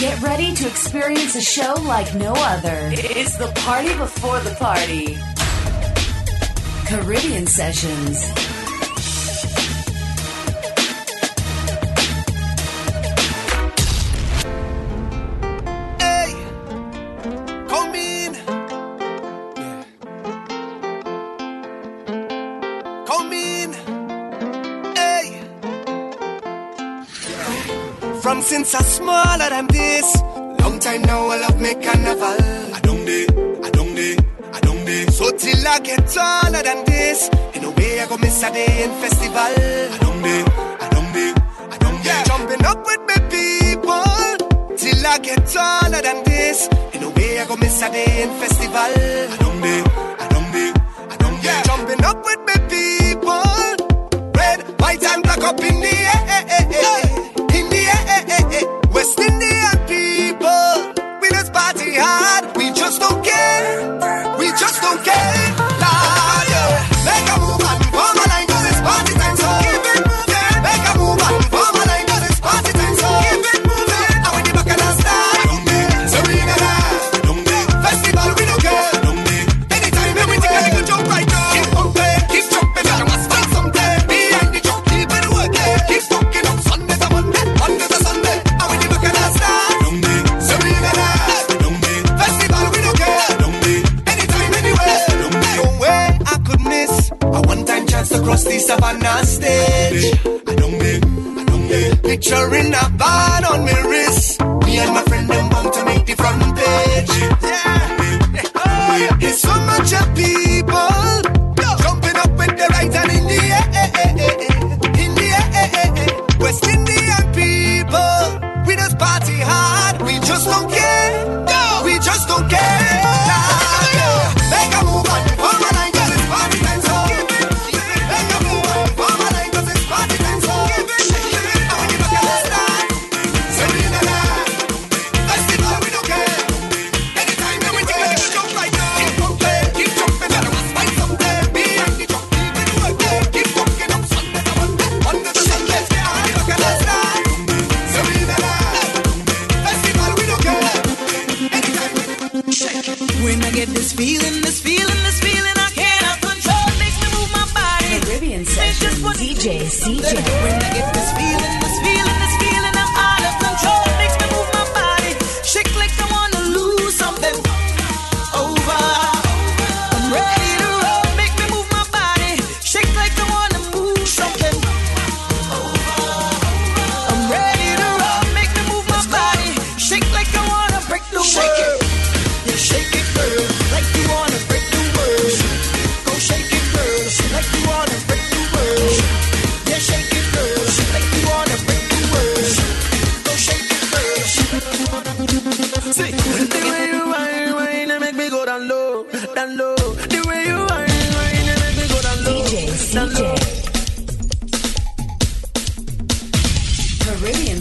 Get ready to experience a show like no other. It's the party before the party. Caribbean Sessions. Since I'm smaller than this, long time now I love me carnival. I don't day, I don't day, I don't day. So till I get taller than this, in a way I go miss a day in festival. I don't day, I don't day, I don't day. Jumping up with me people, till I get taller than this. In a way I go miss a day in festival. I don't day, I don't day, I don't day. Jumping up with me people, red, white and black up in the air.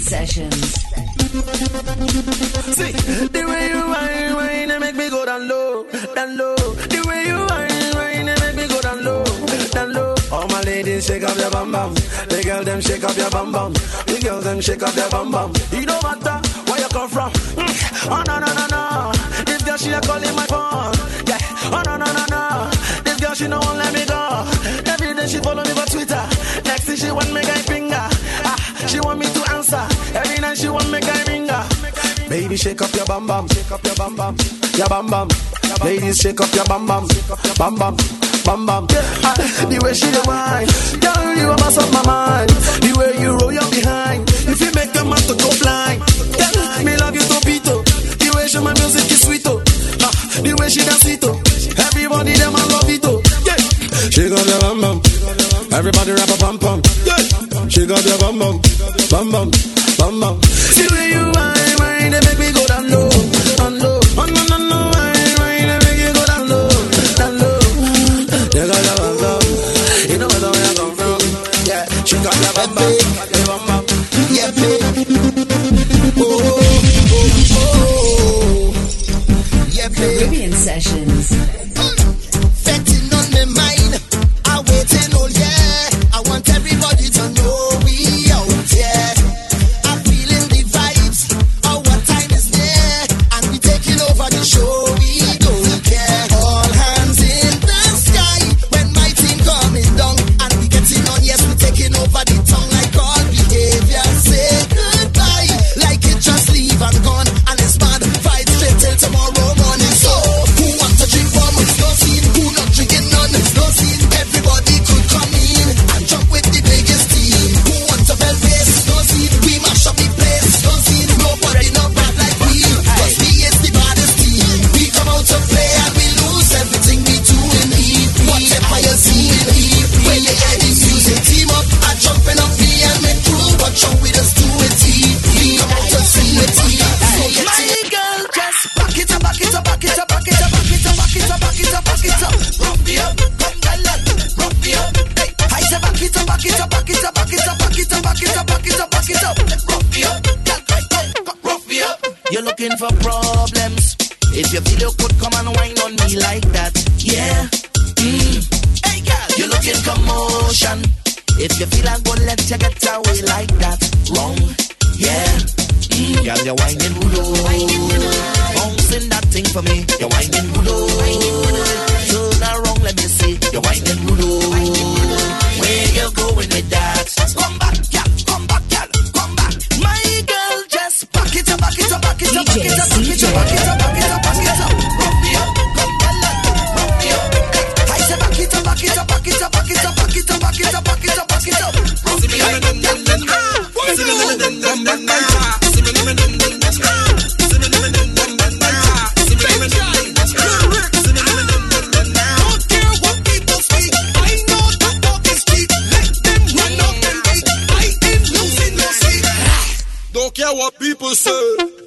Sessions. See, the way you whine, whine, it make me go down low, down low. The way you whine, whine, it make me go down low, down low. All my ladies shake up your bum bum. The girl them shake up your bum bum. The girls them shake up their bum bum. It don't matter where you come from. Mm. Oh no no no no. This girl she a calling my phone. Yeah. Oh no no no no. This girl she no won't let me go. Every day she follow me for Twitter. Next thing she want me guy finger. Ah, she want me to answer. Every night she want me guy ringer. Baby, shake up your bum bum, shake up your bum bum, your bum bum. Ladies, shake up your bum bum, bum bum, bum bum. Ah, the way she the wine, girl, you a mess up my mind. The way you roll your behind, if you make a man to go blind. Girl, me love you topito. The way she my music is sweet oh. Ah, the way she dance it oh. Everybody them I love it oh. She got your bum bum. Everybody rap a bum bum. Yeah. She got your bum bum, bum bum, bum bum. The way you whine, whine, make me people say.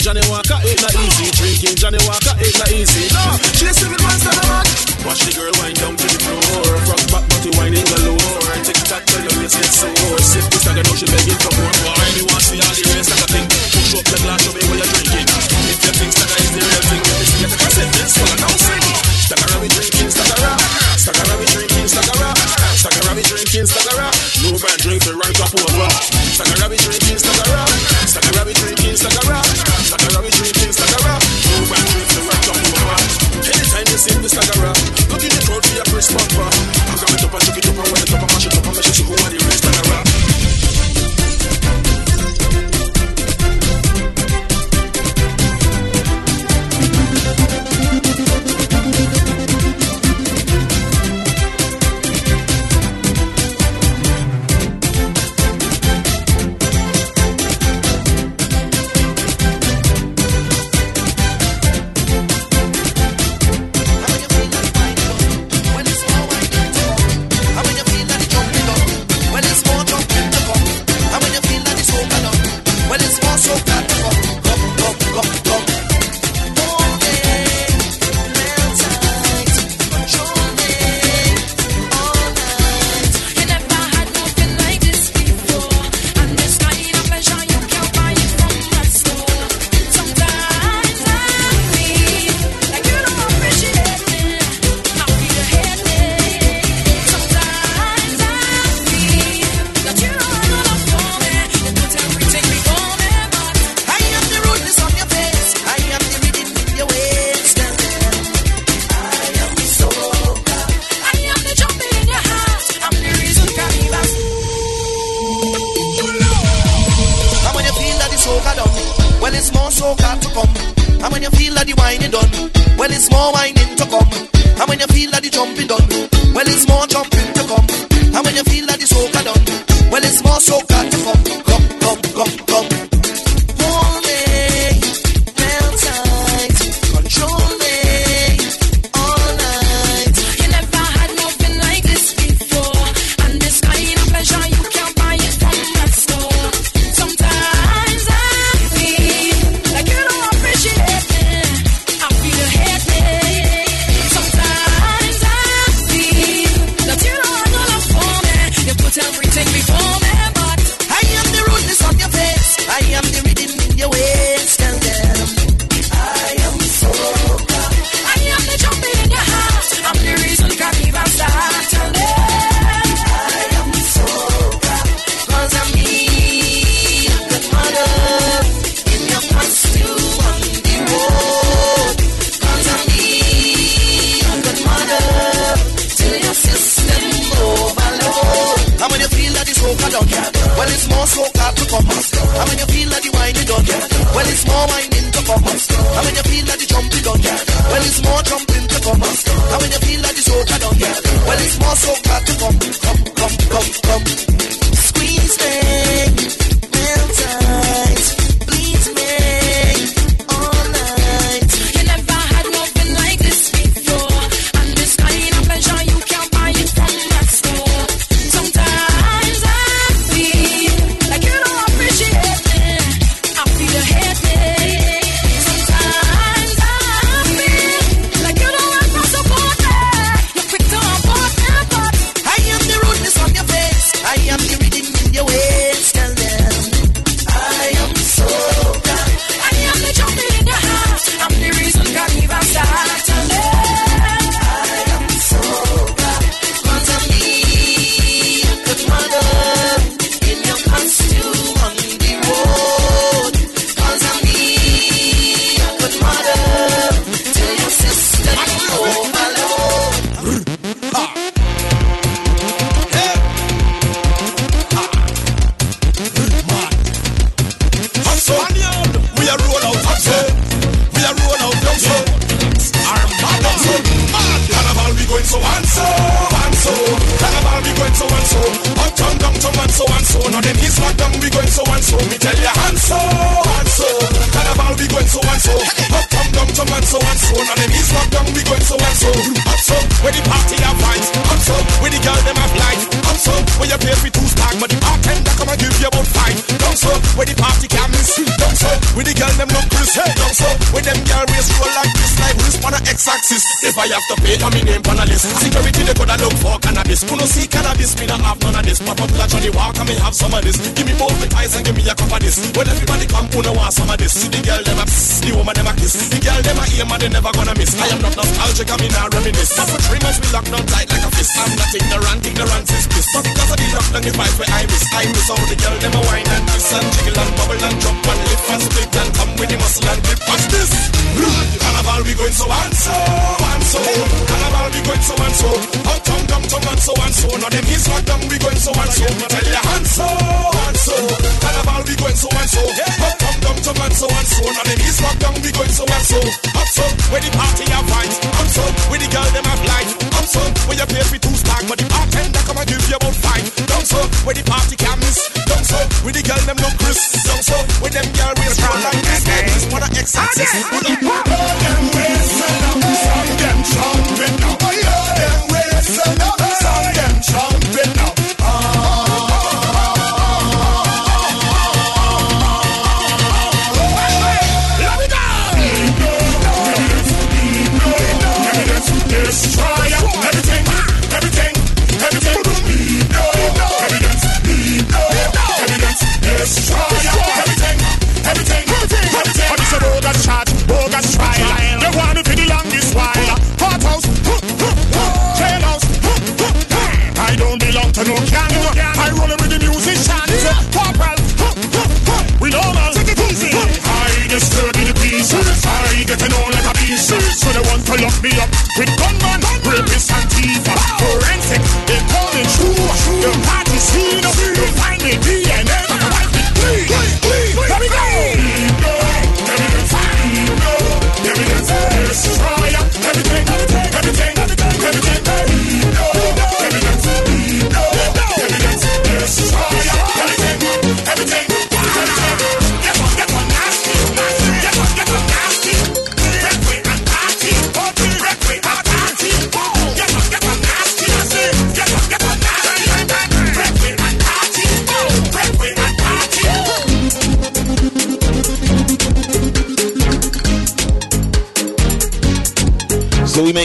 Johnnie Walker, it not easy. Drinking Johnnie Walker, it not easy. No, she a civil man, You're hot.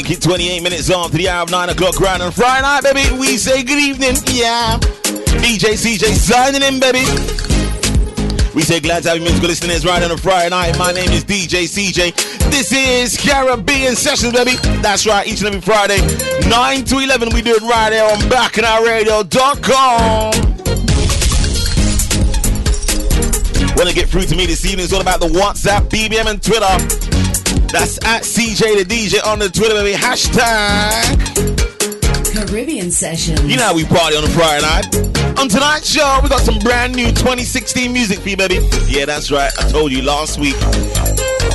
Make it 28 minutes on to the hour of 9 o'clock right on Friday night, baby. We say good evening. Yeah. DJ CJ signing in, baby. We say glad to have you musical listeners right on a Friday night. My name is DJ CJ. This is Caribbean Sessions, baby. That's right, each and every Friday, 9 to 11. We do it right here on BacchanalRadio.com. Want to get through to me this evening? It's all about the WhatsApp, BBM, and Twitter. That's at CJ the DJ on the Twitter, baby. Hashtag. Caribbean Sessions. You know how we party on a Friday night. On tonight's show, we got some brand new 2016 music for you, baby. Yeah, that's right. I told you last week.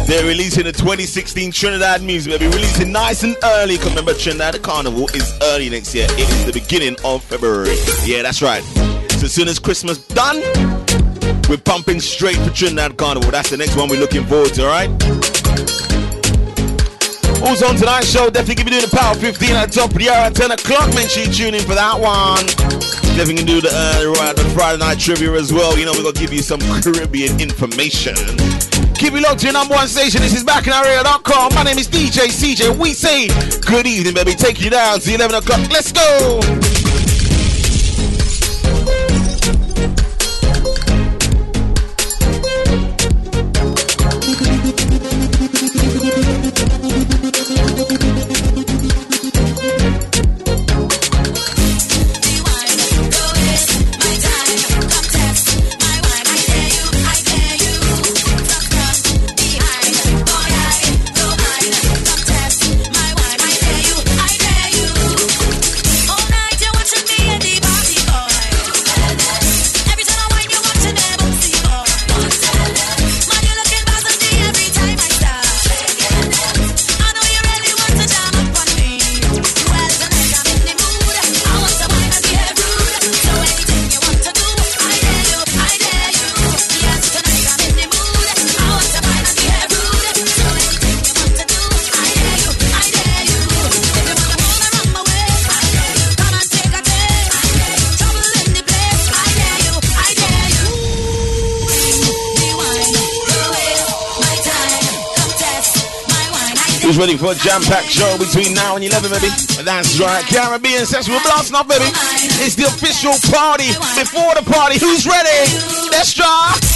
They're releasing the 2016 Trinidad music, baby. Releasing nice and early. Cause remember, Trinidad Carnival is early next year. It is the beginning of February. Yeah, that's right. So as soon as Christmas done, we're pumping straight for Trinidad Carnival. That's the next one we're looking forward to, alright? Also on tonight's show, definitely be doing the Power 15 at top of the hour at 10 o'clock. Make sure you tune in for that one. Definitely gonna do the, uh, the Friday night trivia as well. You know, we're gonna give you some Caribbean information. Keep it locked to your number one station. This is BacchanalRadio.com. My name is DJ CJ. We say good evening, baby. Take you down to 11 o'clock. Let's go. For a jam-packed show between now and 11, baby? That's right, Caribbean Session. We're blasting off, baby. It's the official party before the party. Who's ready? Let's try.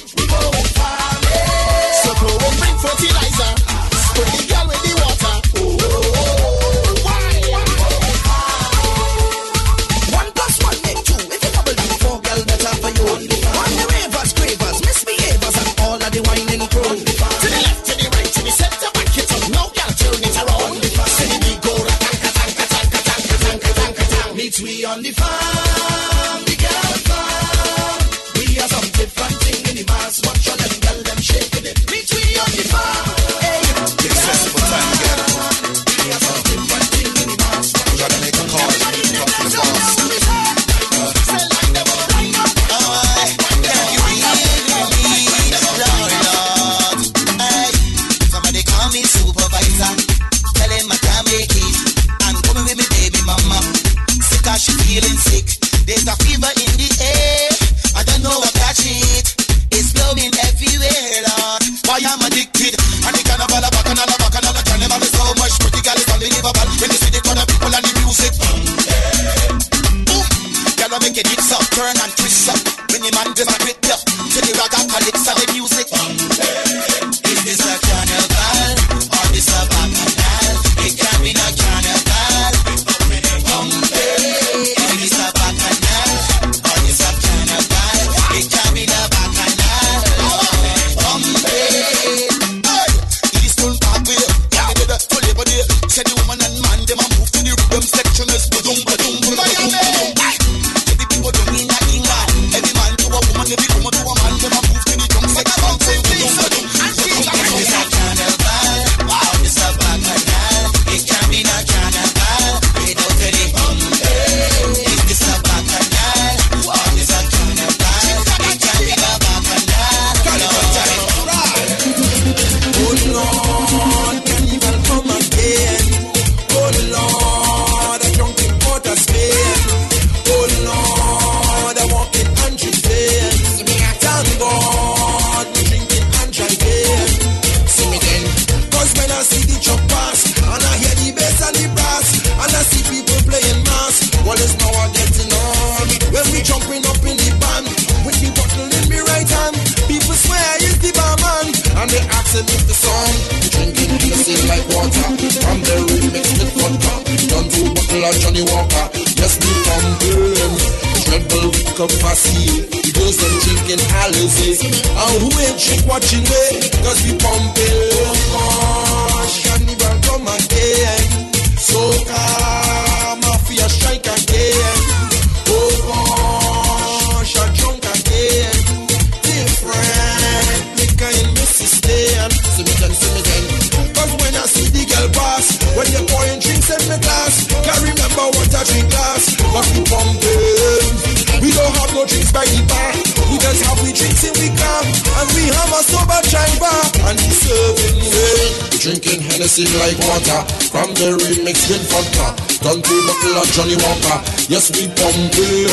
straight vodka. Dante Buckle and Johnnie Walker. Yes, we pumping.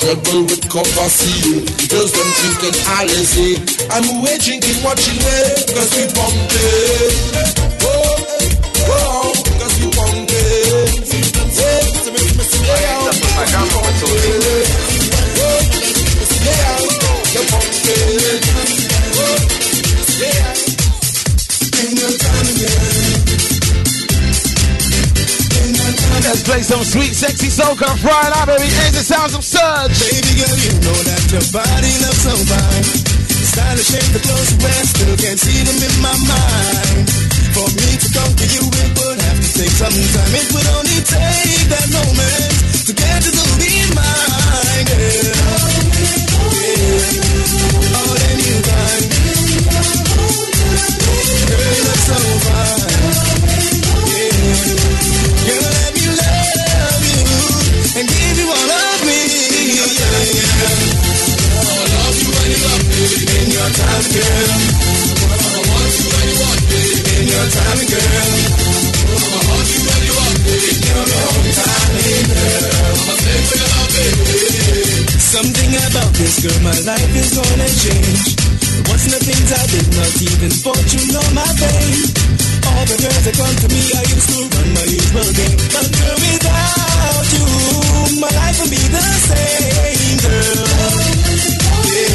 Trouble with copper seal. Girls them drinking Alice. I'm away drinking, watching it. Cause we pumping. Oh, oh, cause we pumping. Yeah, yeah, yeah. play some sweet, sexy soul. Come fry it out, baby. As it sounds absurd. Baby girl, you know that your body looks so fine. Stylish in the clothes you wear, still can't see them in my mind. For me to come to you, it would have to take some time. It would only take that moment to get you to be mine, girl. Girl, you so fine. Yeah. in your time, girl. Want you, you want me. In your time, girl. You, you want me. Time, girl. I'm. Something about this girl, my life is gonna change. What's the things I did, not even fortune or my. All the girls that come to me, I used to run my usual game. But without you, my life would be the same, girl.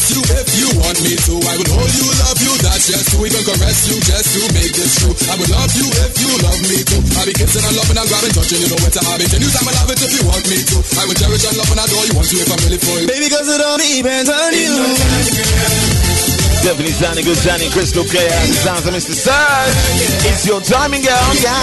girl, I would kiss you if you want me to. I would hold you, love you, that's just to even caress you just to make this true. I would love you if you love me too. I be kissing and loving and grabbing, touching, you know it's a habit. And you time I love it if you want me to. I would cherish and love and adore you want to if I'm really for you. Baby, cause it all depends on you. Definitely sounding good, sounding crystal clear. And the sounds of Mr. Sir. It's your timing, girl. Yeah.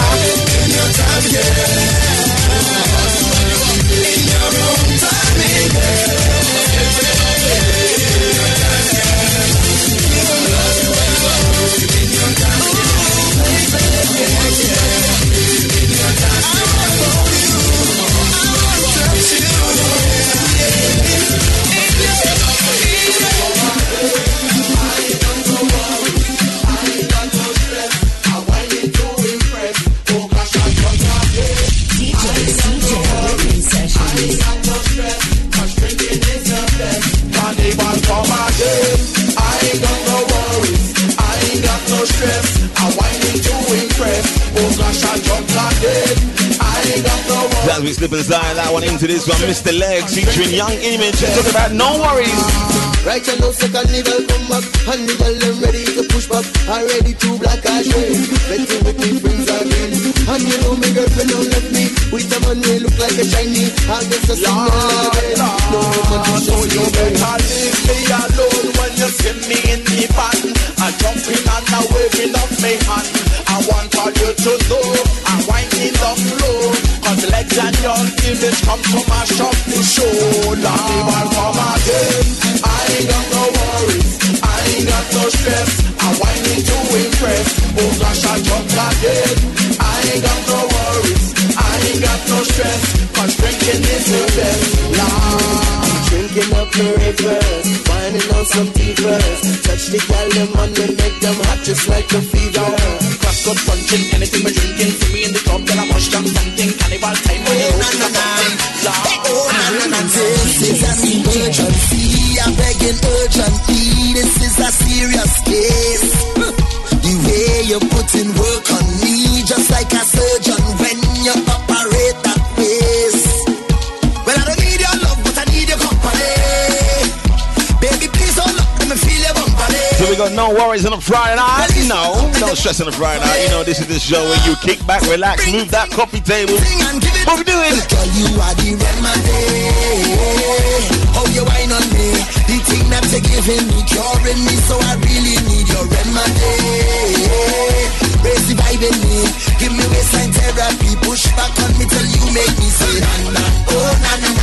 We slip inside that one into this one, Mr. Legs featuring Young Image. Talking about no worries. Right you know, say carnival come back And the girl them ready to push back Already two black as red Betting with me friends again And you know me girlfriend don't left me With a man we look like a Chinese I guess a single again No woman to So you better leave me alone when you see me in the van. I jumping and I waving up my hand. I want all you to know Your image come to mash up the show. Carnival come again. I ain't got no worries. I ain't got no stress. I'm whining to impress. Oh gosh, I jump again. I ain't got no worries. I ain't got no stress. Cause drinking is the best. Lord. Drinking up the rivers Finding out some divas Touch the gal them and we make them hot just like a fever Up punching, anything we're drinking. See me in the club, then I push down something. Carnival time when you roast the pumpkin. This is an emergency, I'm begging urgently. This is a serious no worries on a Friday night. No, no stress on a Friday night. You know, this is the show where you kick back, relax, move that coffee table. What we doing? Girl, you are the remedy. How you wine on me? The thing that you're giving me, curing me, so I really need your remedy. Raise the vibe in me, give me waistline therapy, push back on me till you make me say na na, oh na na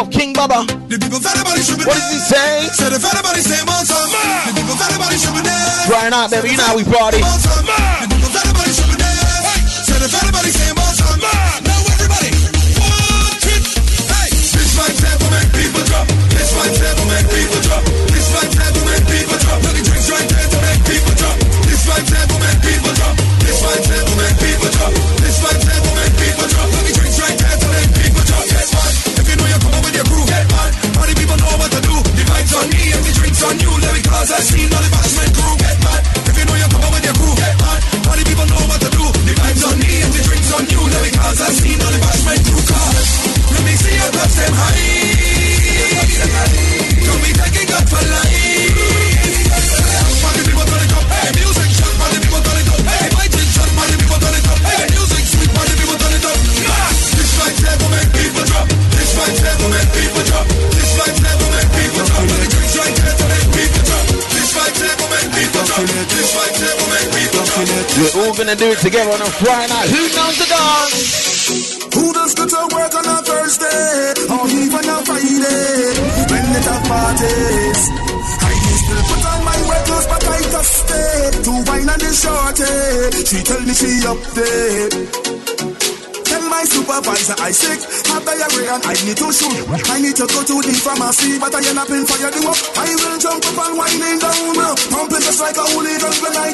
of King Baba. The people fat should be What does he say? said everybody say, Mountain. The people fat should be out, baby, you know how we party. together on a Friday night. Who knows the dark? Who does good to work on a Thursday or even a Friday? When it have parties, I used to put on my wet clothes, but I just stay to wine and the shorty. She tell me she up there my supervisor I sick, have diarrhea and I need to shoot. I need to go to the pharmacy, but I end up in fire the up. I will jump up and wind in down, pumping just like a hooligan when I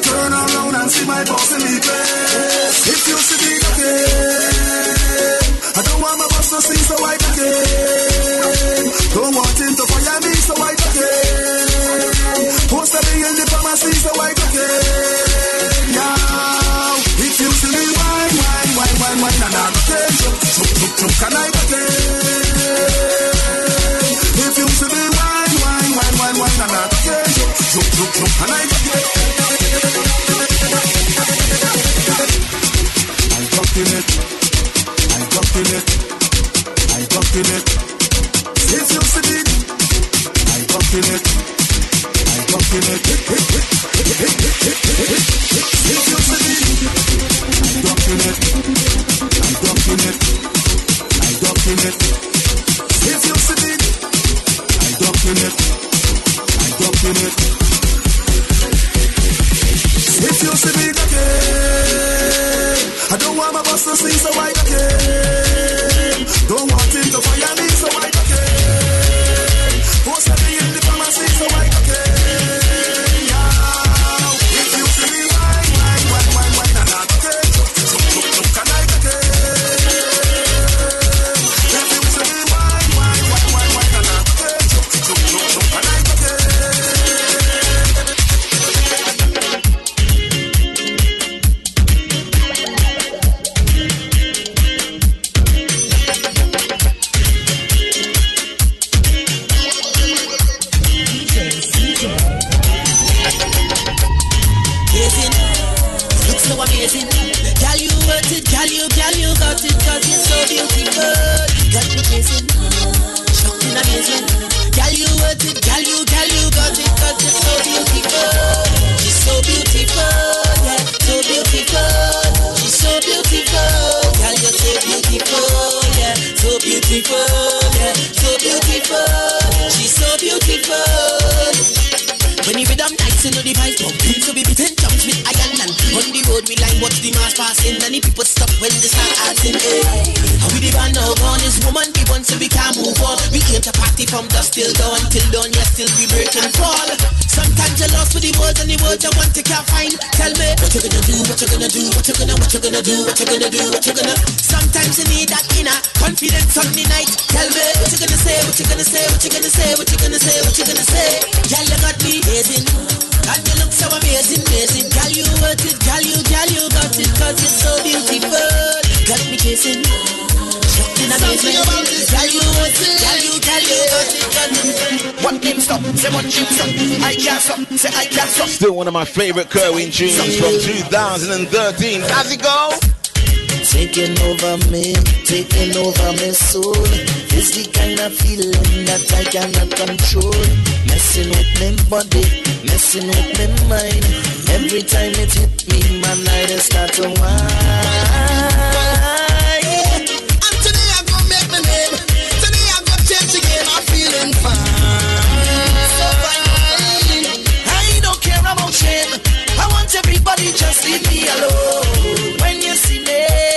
We the band now gone is woman we want so we can't move on. We aim to party from dusk till dawn, till dawn, yes, till we break and fall. Sometimes you're lost with the words and the words I want to can't find. Tell me what you gonna do, what you gonna do, what you gonna, what you gonna do, what you gonna do, what you gonna. Sometimes you need that inner confidence on the night. Tell me what you gonna say, what you gonna say, what you gonna say, what you gonna say, what you gonna say. Girl, you got me amazing. And you look so amazing, amazing. Girl, you worth it, girl, you, girl, you got it, cause you're so beautiful. Got me kissing. Something amazing about this. Girl, you worth it, you, girl, you got it, got it. One game stop, say one chip stop. I can't stop, say I can't stop. Still one of my favorite Kerwin tunes from 2013. How's it go? Taking over me, taking over my soul. It's the kind of feeling that I cannot control. Messing with me body, messing with my mind. Every time it hit me, my night I start to whine. Want just leave me alone. When you see me,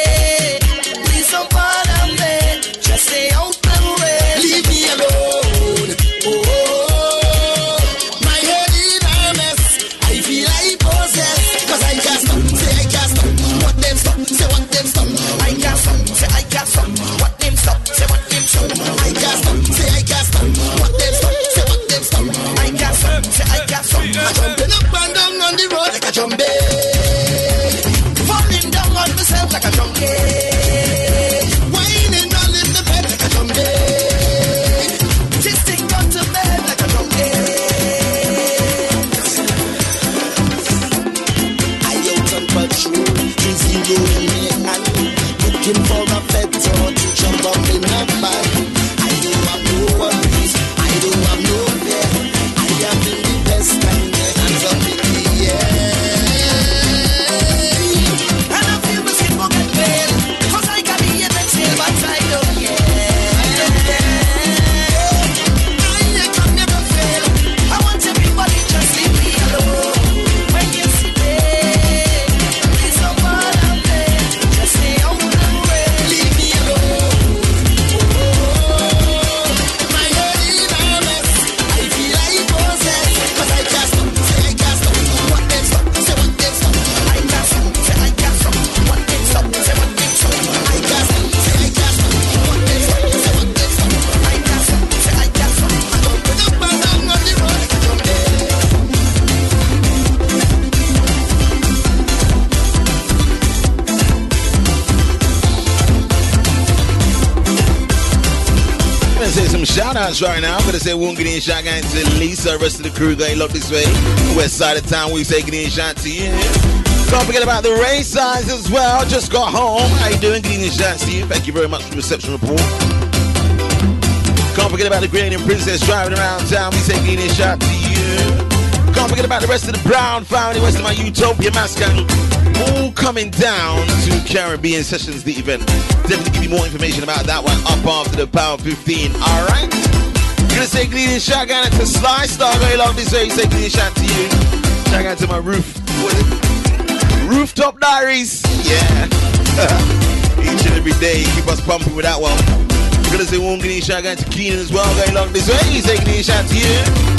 outs right now. I'm gonna say one getting shout out to Lisa, rest of the crew going look this way. West side of town, we say getting shout to you. Don't forget about the rain signs as well. Just got home. How you doing? Getting shout to you. Thank you very much for the reception report. Can't forget about the Green and Princess driving around town. We say getting shout to you. Can't forget about the rest of the Brown family, rest of my Utopia Mascan. All coming down to Caribbean Sessions, the event. Definitely give you more information about that one up after the Power 15. Alright? Gonna say greeting shout out to Sly Star going along this way. Say greeting shout to you. Shout out to my roof. Rooftop Diaries. Yeah. Each and every day, keep us pumping with that one. Gonna say one greeting shout out to Keenan as well going along this way. Say greeting shout to you.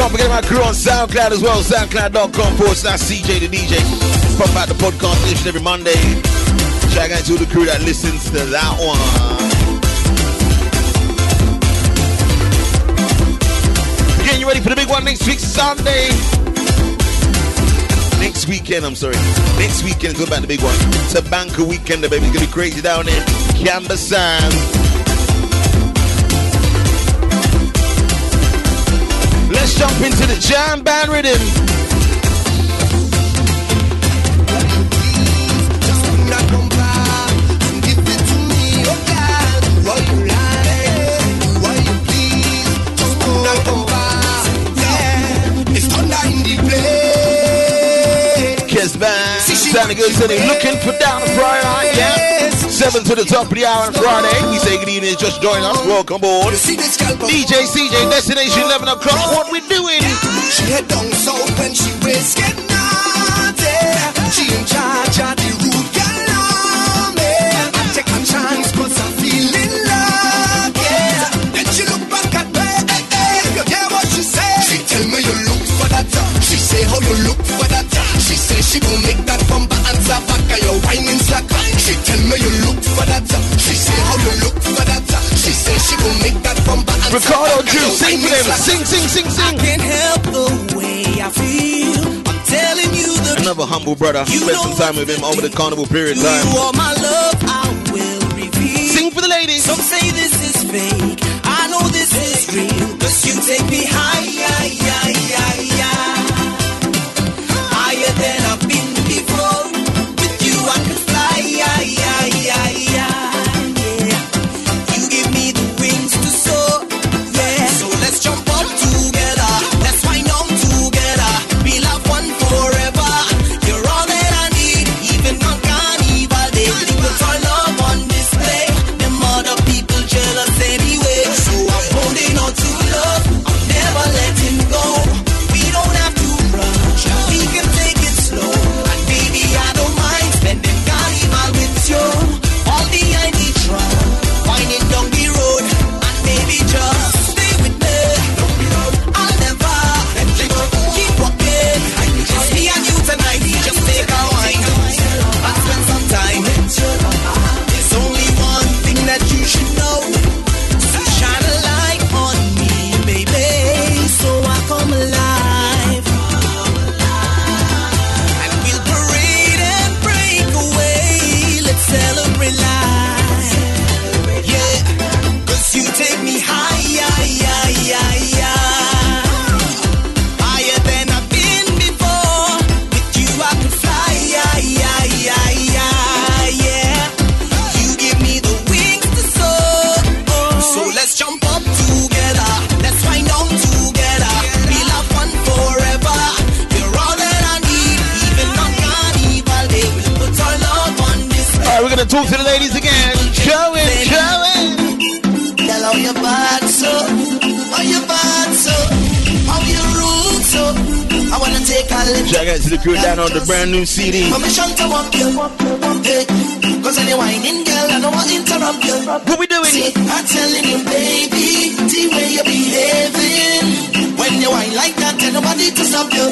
Can't forget my crew on SoundCloud as well. SoundCloud.com forward slash CJ the DJ. Pump out the podcast and every Monday. Shout out to the crew that listens to that one. Getting you ready for the big one next week, Sunday. Next weekend, I'm sorry. Next weekend, go back to the big one. Tabanka weekend, baby. It's gonna be crazy down there. Canberra Sand. Let's jump into the jam band rhythm. Kiss band. Sounding good, they looking for down the night, yeah. Seven to the top of the hour on Friday. We say good evening, just join us. Welcome aboard. DJ CJ, destination 11 o'clock. What we doing? She head down south when she was getting naughty. She in charge of the root girl army. I take a chance cause I'm feeling lucky. Then she look back at me. Hey, hey, you hear what she say? She tell me you look for that. She say how you look for that. She say she gon' make that bumper answer back and you whining slack. She tell me you look for that. She say how you look for that. She say she gon' make that bumper answer Ricardo back Drew, you sing for them. slack. Sing, sing, sing, sing. Can't help the way I feel. I'm telling you the Another humble brother. You Spent some time with him over the carnival period You time. are my love, I will reveal. Sing for the ladies. Some say this is fake. I know this is real. Cause you take me higher, higher, higher. Shout out to the down on the brand new CD. permission to walk you, hey. Cause you whining girl, I don't want to interrupt you. What we doing? See, I'm telling you, baby, the way you're behaving. When you whine like that, tell nobody to stop you.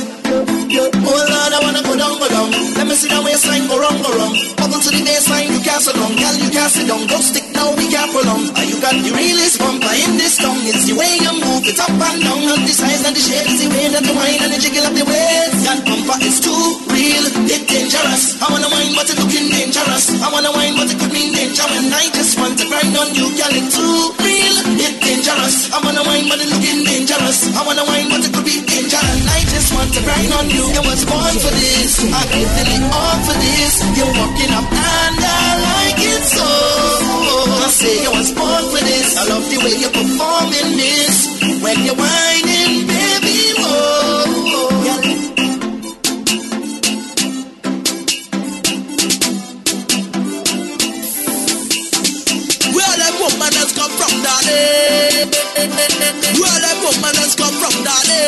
Oh Lord, I wanna go down, go down. Let me see that waistline go wrong, go wrong. Bubble to the baseline, you can't sit down. Girl, you can't sit down. Don't stick now, we can't prolong. You got the realest bumper in this town. It's the way you move it up and down. And the size and the shape is the way that you whine and the jiggle up the waist. That bumper is too real, it's dangerous. I wanna whine, but it's looking dangerous. I wanna whine, but it could mean danger. When I just want to grind on you, girl, it's too real, it's dangerous. I wanna whine, but it's looking dangerous. I wanna whine, but it could be danger. And I just want to grind on you. You was born for this. I give it all for this. You're walking up and I like it so. I say you was born for this. I love the way you're performing this. When you're whining, baby, oh. Where them woman has come from, daddy? Where them woman has come from, daddy?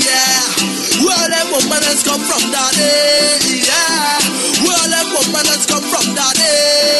Yeah. Where them woman has come from, daddy? Yeah. Where them woman has come from, Where's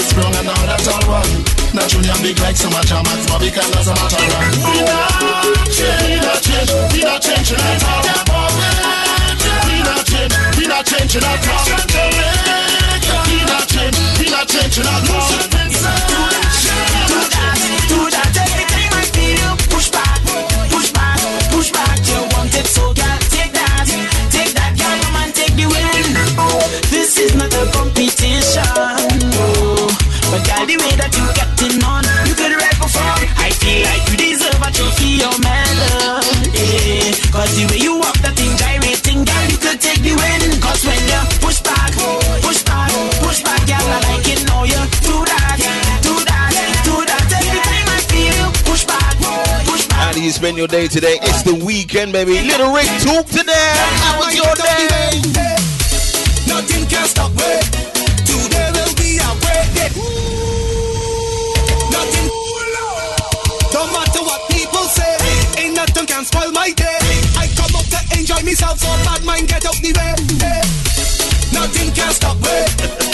Chris Brown and all that all one Not Junior big like some a jam And Bobby can that's a matter run We not change, we not change We not change at all We not change, we not change at all We not change, we not change at all your day today? It's the weekend, baby. Little Rick, talk to them. How was your day? Nothing can stop me. Today will be a great day. Nothing. Don't matter what people say. Ain't nothing can spoil my day. I come up to enjoy myself, so bad mind get out the way. Nothing can stop me.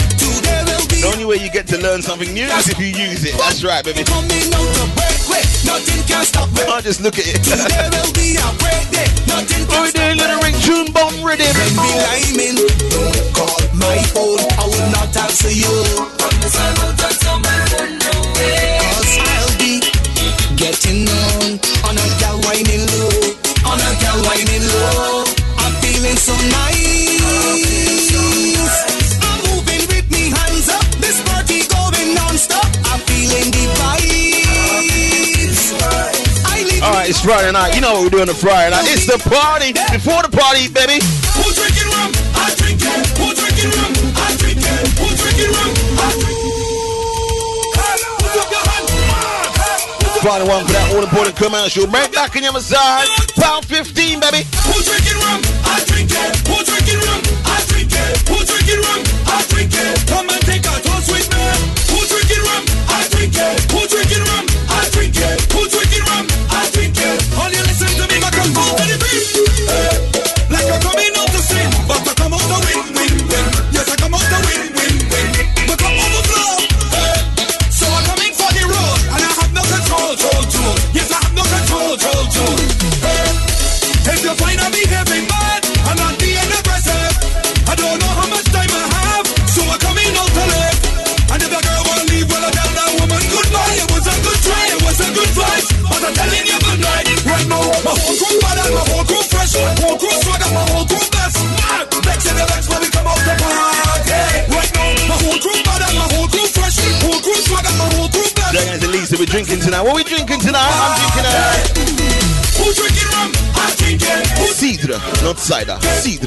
Way you get to learn something new is if you use it. That's right, baby. Coming out to break way. Nothing can stop. I'll just look at it. Today will be a great day. Nothing can What we doing, little Rick? June bomb rhythm. When we liming, don't call my phone. I will not answer you. Cause I'll be getting on on a gal whining low, on a gal whining low. I'm feeling so nice. It's Friday night. You know what we're doing on Friday night. It's the party. Before the party, baby. Who's drinking rum? I drink it. Who's drinking rum? I drink it. Who's drinking rum? I drink it. Final one for that all important commercial. Right back in your massage. Pound 15, baby.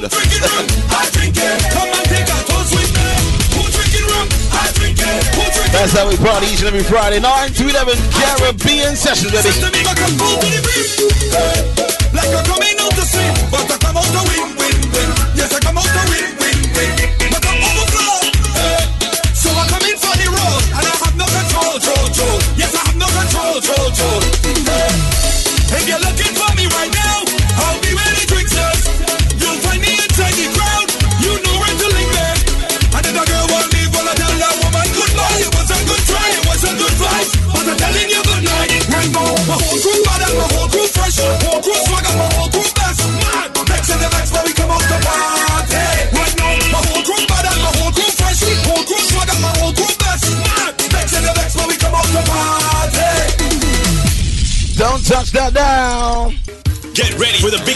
It. Who's drinking That's how we party each and every Friday, 9 to 11, Caribbean sessions, baby. to I come go to the beat. Like I'm coming out to but I come out to win, win, win. Yes, I come out to win.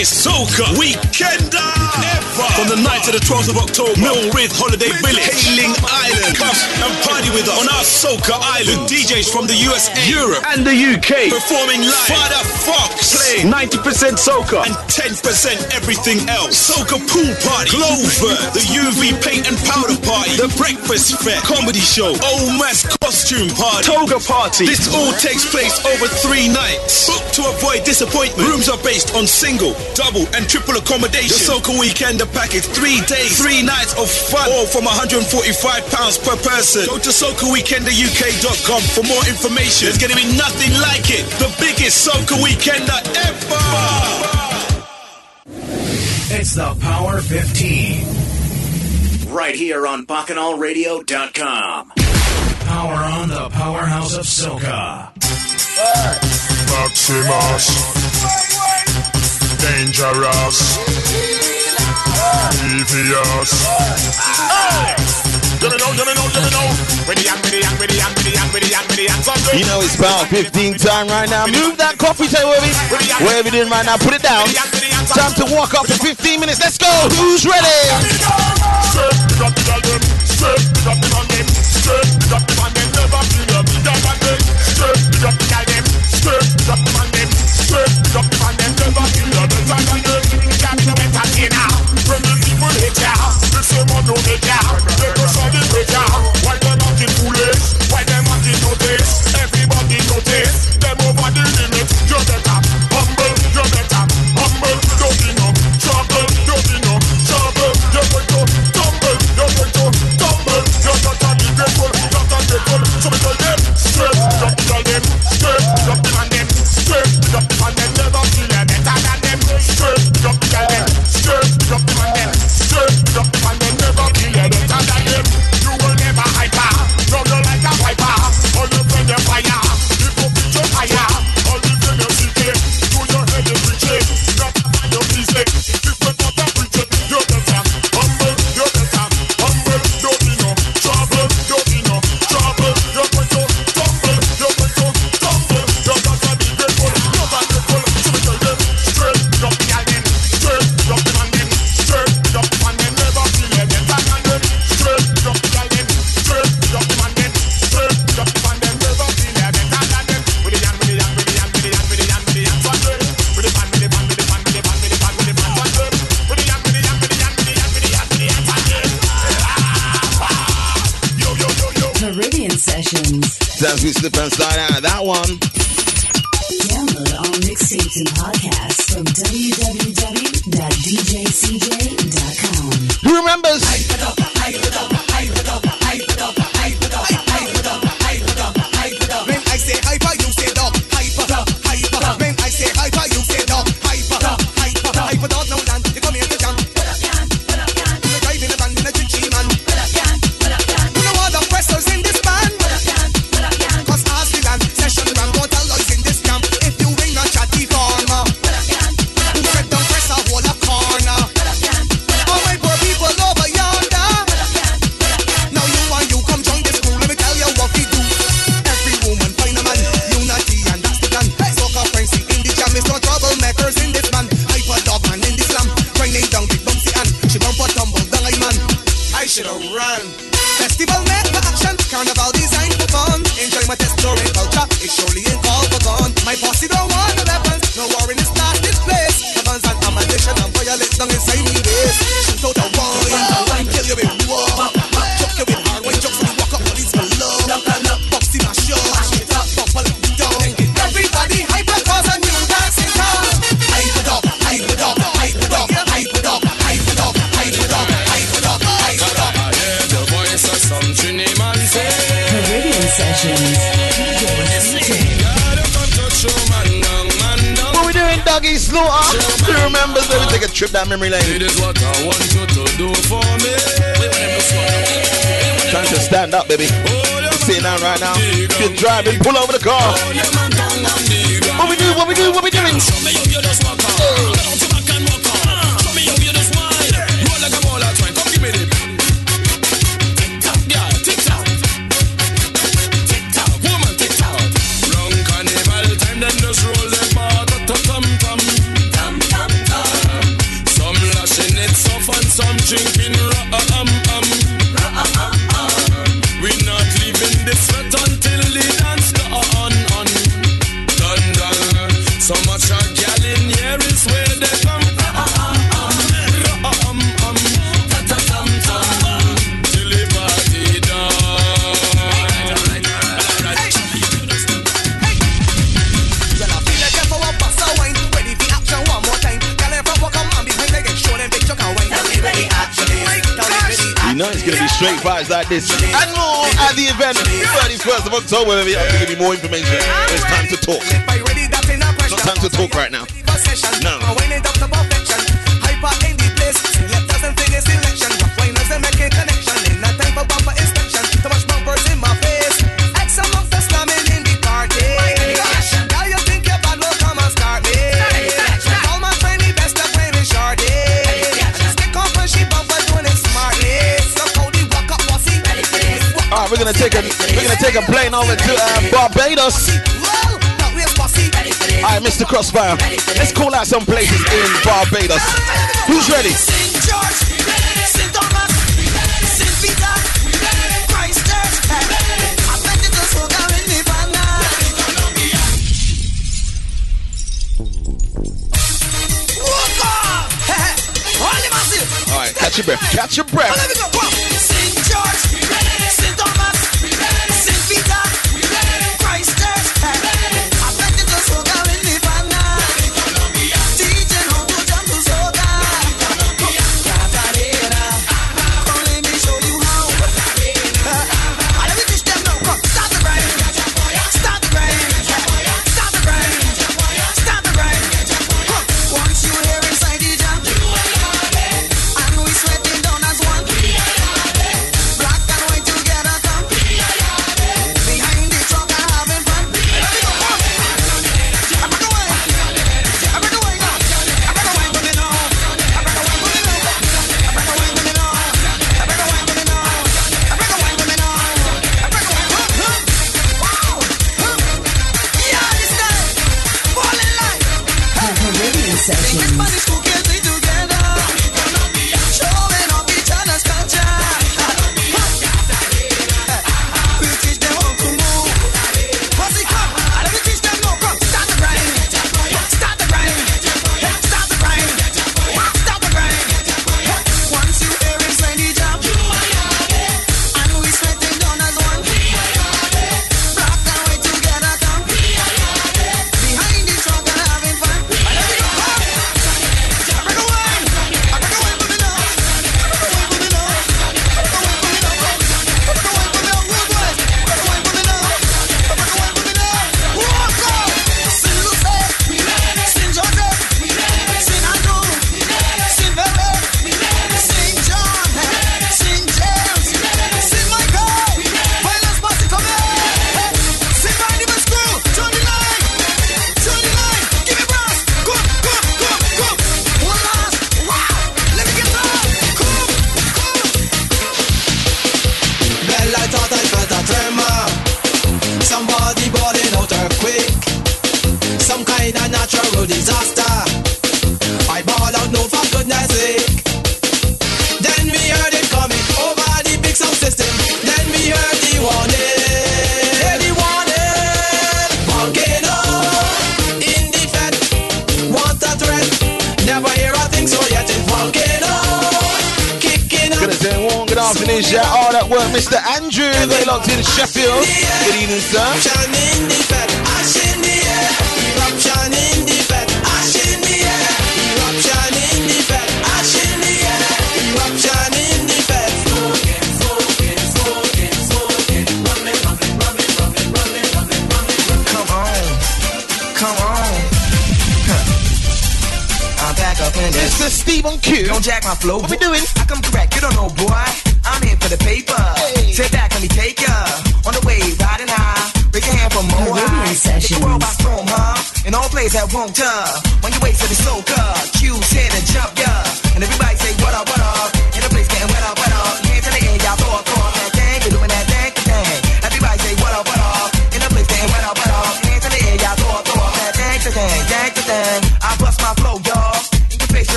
Ready From the 9th to the 12th of October, Mill Rythe Holiday Village, Hayling Island. Come and party with us on our soca island. DJs from the USA, Europe, and the UK. performing live. Father Fox playing 90% soca. and 10% everything else. Soca Pool Party, Clover, the UV Paint and Powder Party, the Breakfast Fair, Comedy Show, Old Mass Costume Party, Toga party. this all takes place over three nights. Book to avoid disappointment. Rooms are based on single, double, and triple accommodation. The Soca Weekender package. Three days, three nights of fun, all from £145 per person. Go to SocaWeekenderUK.com for more information. There's going to be nothing like it. The biggest Soca Weekender ever. It's the Power 15. Right here on BacchanalRadio.com. Power on the powerhouse of Soca. Maximus dangerous, devious. You know it's about 15 time right now. Move that coffee table, baby. wherever you're doing right now. Put it down. Time to walk up for 15 minutes. Let's go. Who's ready? never kill a better than you. Can't do it again now. When the people hate ya, if someone don't hate ya, they go That's Mr. the Prince Light out that one. Download our mixtapes and podcasts from www.djcj.com. Who remembers? baby. whether they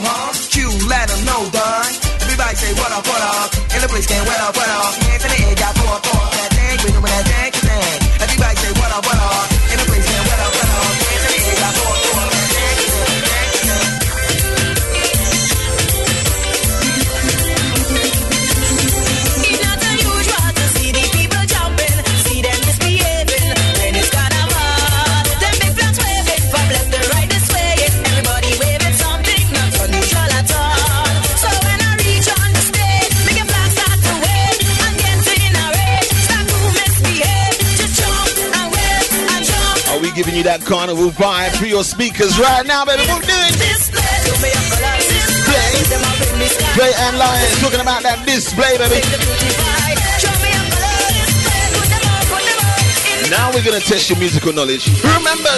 huh? Q, let them know, done. Everybody say what up, what up. And the place, can't what up, what up. Hands in the air, got four, four. That thing, we're doing that thing, thing. Everybody say what up, what up. you that carnival vibe through your speakers right now, baby. We'll do it. Display. Play and lions. Talking about that display, baby. Now we're going to test your musical knowledge. Remember,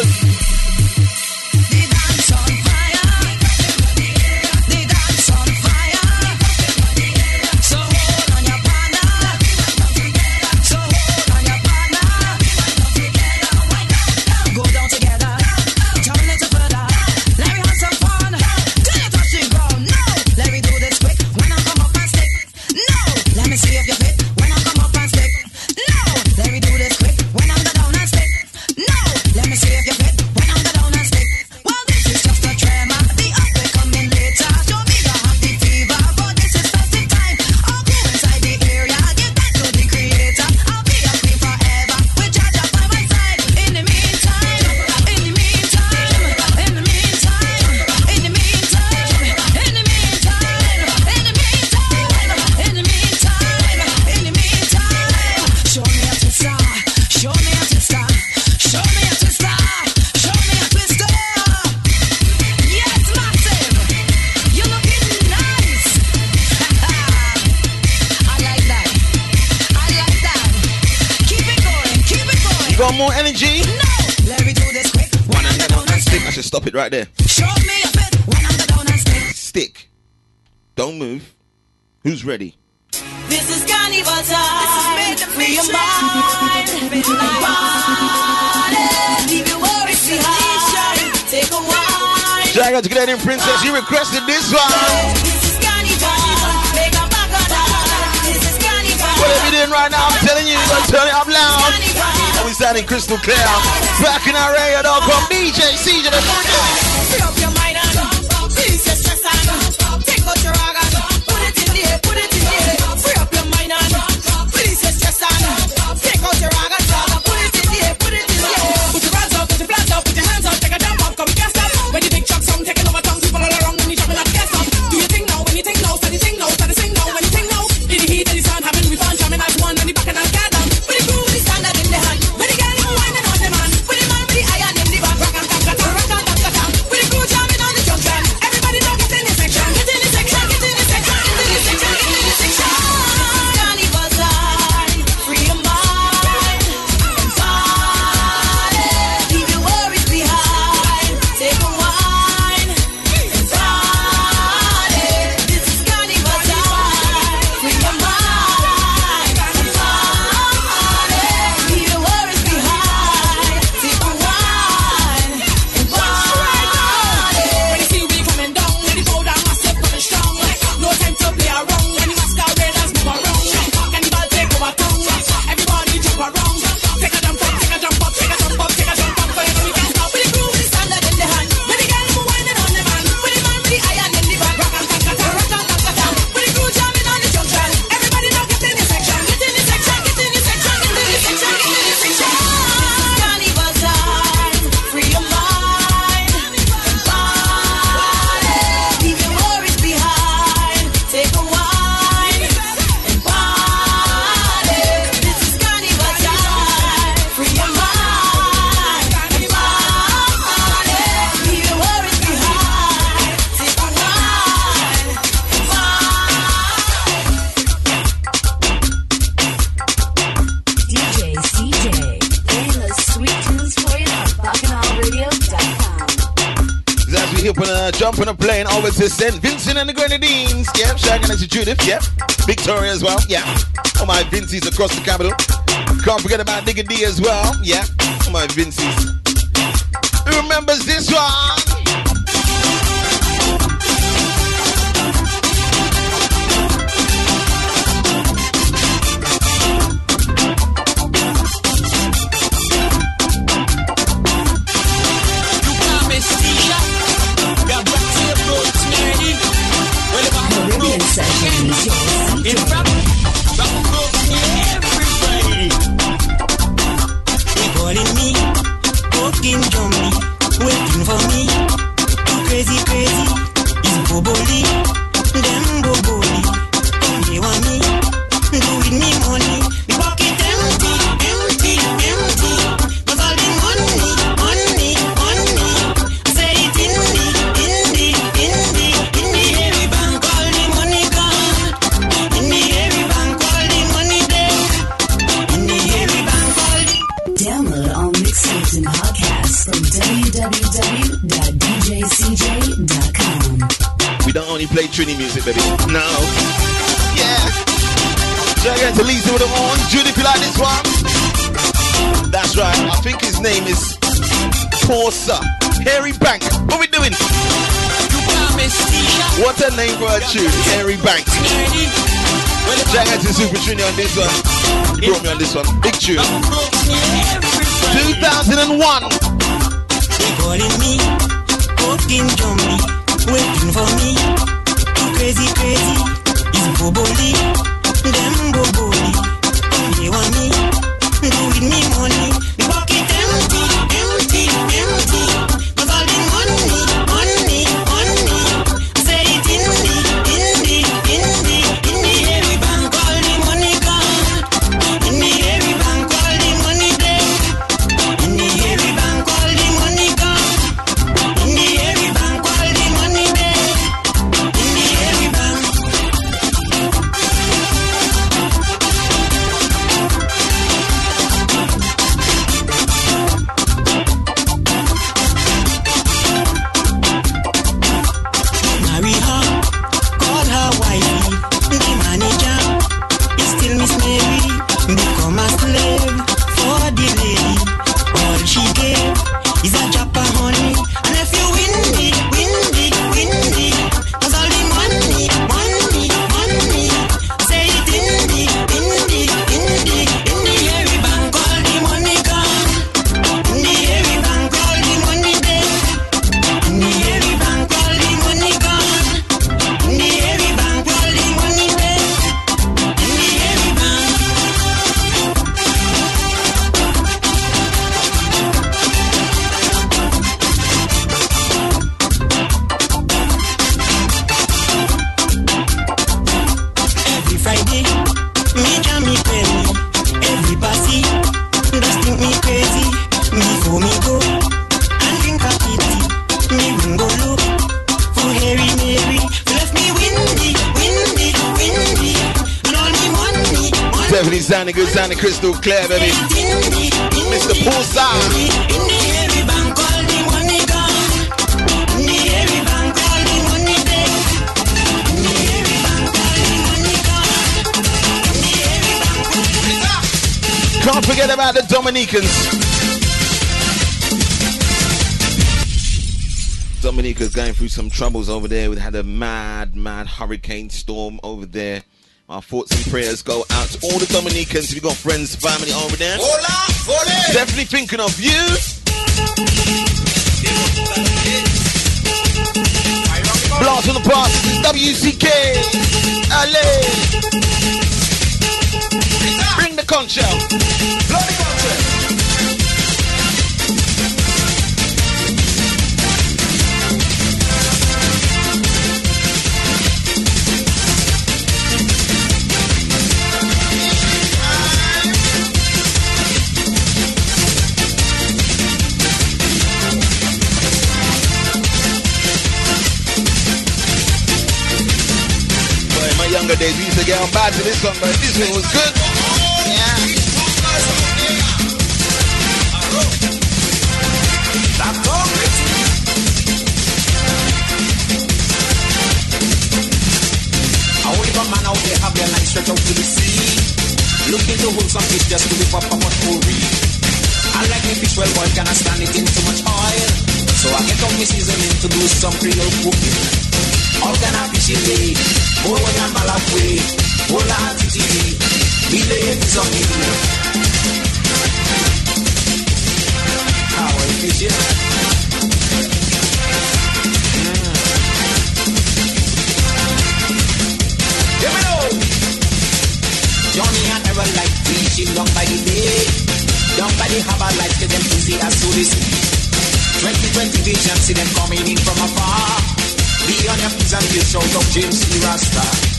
princess, you requested this one. What are we doing right now, I'm telling you, you're gonna turn it up loud. Now we sounding crystal clear. Back in our area, dog, from BJ, CJ, the activities across the capital. Can't forget about Nigga D as well. Yeah, my Vincey's. Baby. No. Yeah. Get to Lisa with the horn? Judy, if you like this one. That's right. I think his name is Porsa. Harry Bank. What we doing? What a name for a tune, Harry Bank. Shout out to Super Trini on this one. You brought me on this one. Big tune. 2001. They calling me, cooking Johnny, waiting for me. Crazy, crazy, is boboli, them boboli. They want me, do with me money. In the every bank. Can't forget about the Dominicans. Dominica's going through some troubles over there. We had a mad, mad hurricane storm over there. Our thoughts and prayers go out to all the Dominicans. If you've got friends, family over there, definitely thinking of you. Blast on the past, WCK, LA. Bring the conch out. Blow the conch out. On bad to this one, but this one was good. Yeah. Man out there have their line stretch out to the sea. Looking to hold some fish just to live up a much more real. I like me fish well boiled, cannot stand it in too much oil. So I get up me seasoning to do some Creole cooking. All kind of fish in day, more when I'm way, like TTV. We is on me. How I fish it. Give me know. Johnny I never like by the get them as to the sea. 2020 vision, see them coming in from afar. And you James E. Rasta.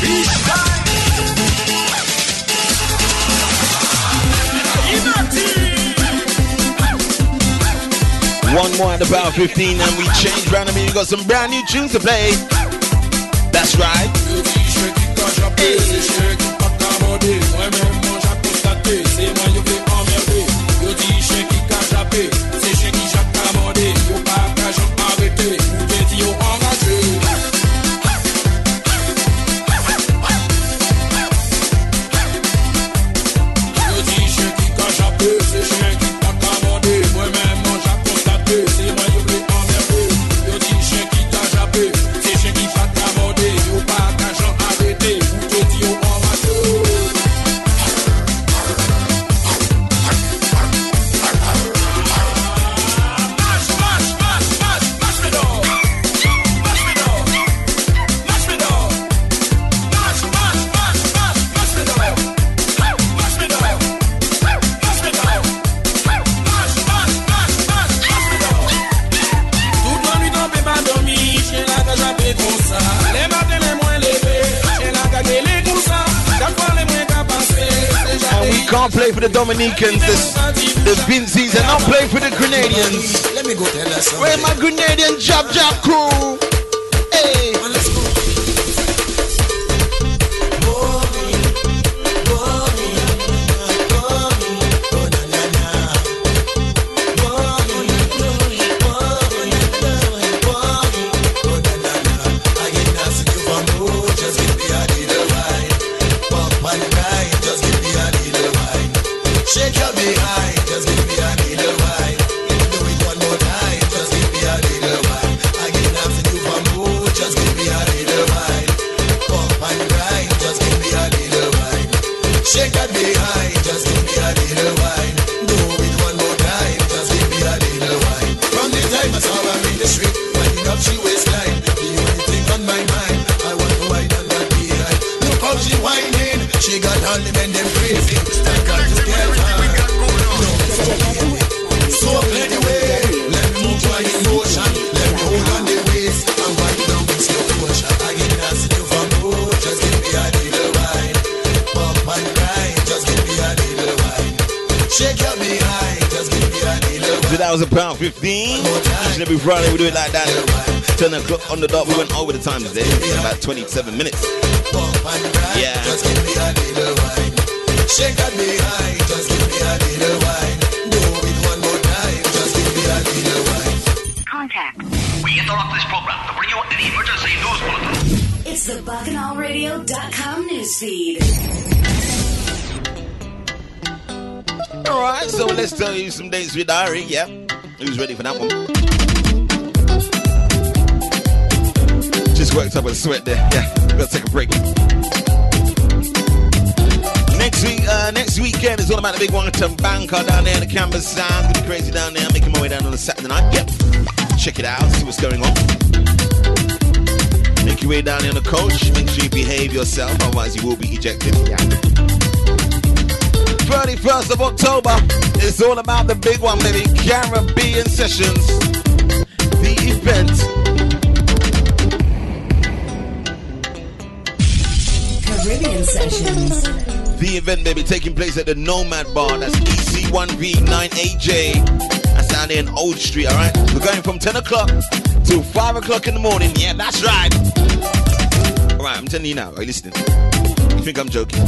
Fish time! One more at about 15 and we change round. I mean, we got some brand new tunes to play. That's right. jappe, for the Dominicans, the, the Binzies, and not play for the Grenadians. Let me go tell something. Where my Grenadian Jab Jab crew? 15. Each and every Friday we do it like that. 10 o'clock on the dot. We went over the time today. About 27 minutes. Yeah. Just give me a little wine. Shake that behind, just give me a little wine. Do it one more time, just give me a little wine. Contact. We interrupt this program to bring you an emergency news bulletin. It's the BacchanalRadio.com newsfeed. Alright, so let's tell you some dates with Diary. Yeah. Who's ready for that one? Just worked up a sweat there. Yeah. Gotta take a break. Next week, uh, next weekend is all about the big one to Banker down there in the campus sound. Gonna be crazy down there. Making my way down on a Saturday night. Yep. Check it out, see what's going on. Make your way down there on the coach. Make sure you behave yourself, otherwise you will be ejected. Yeah. 31st of October. It's all about the big one, baby. Caribbean Sessions. The event. Caribbean Sessions. The event, baby, taking place at the Nomad Bar. That's EC1V9AJ. That's down there in Old Street, alright? We're going from 10 o'clock till 5 o'clock in the morning. Yeah, that's right. Alright, I'm telling you now. Are you listening? Think I'm joking?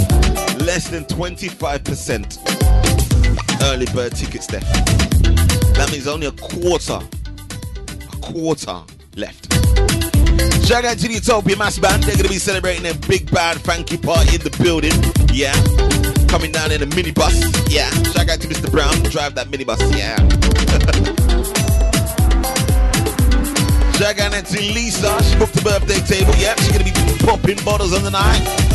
Less than 25% early bird tickets there. That means only a quarter, a quarter left. Shout out to the Utopia Mass Band. They're going to be celebrating their big band funky party in the building. Yeah. Coming down in a minibus. Yeah. Shout out to Mr. Brown. Drive that minibus. Yeah. Shout out to Lisa. She booked the birthday table. Yep. She's to be popping bottles on the night.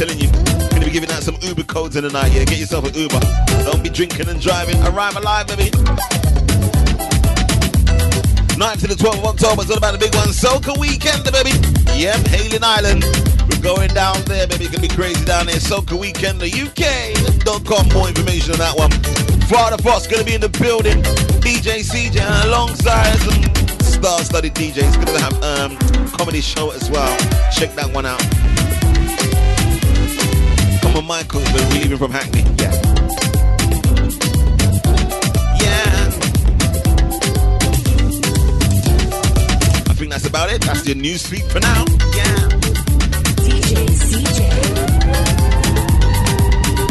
I'm telling you. Going to be giving out some Uber codes in the night. Yeah. Get yourself an Uber. Don't be drinking and driving. Arrive alive, baby. 9th to the 12th of October. It's all about the big one. Soca weekend, baby. Yep, Hayling Island. We're going down there, baby. It's to be crazy down there. Soca weekend, the UK.com. More information on that one. Florida Fox to be in the building. DJ CJ alongside some star-studded DJs. To have um comedy show as well. Check that one out. Come on, Michael. We're leaving from Hackney. Yeah. Yeah. I think that's about it. That's your news feed for now. Yeah. DJ CJ.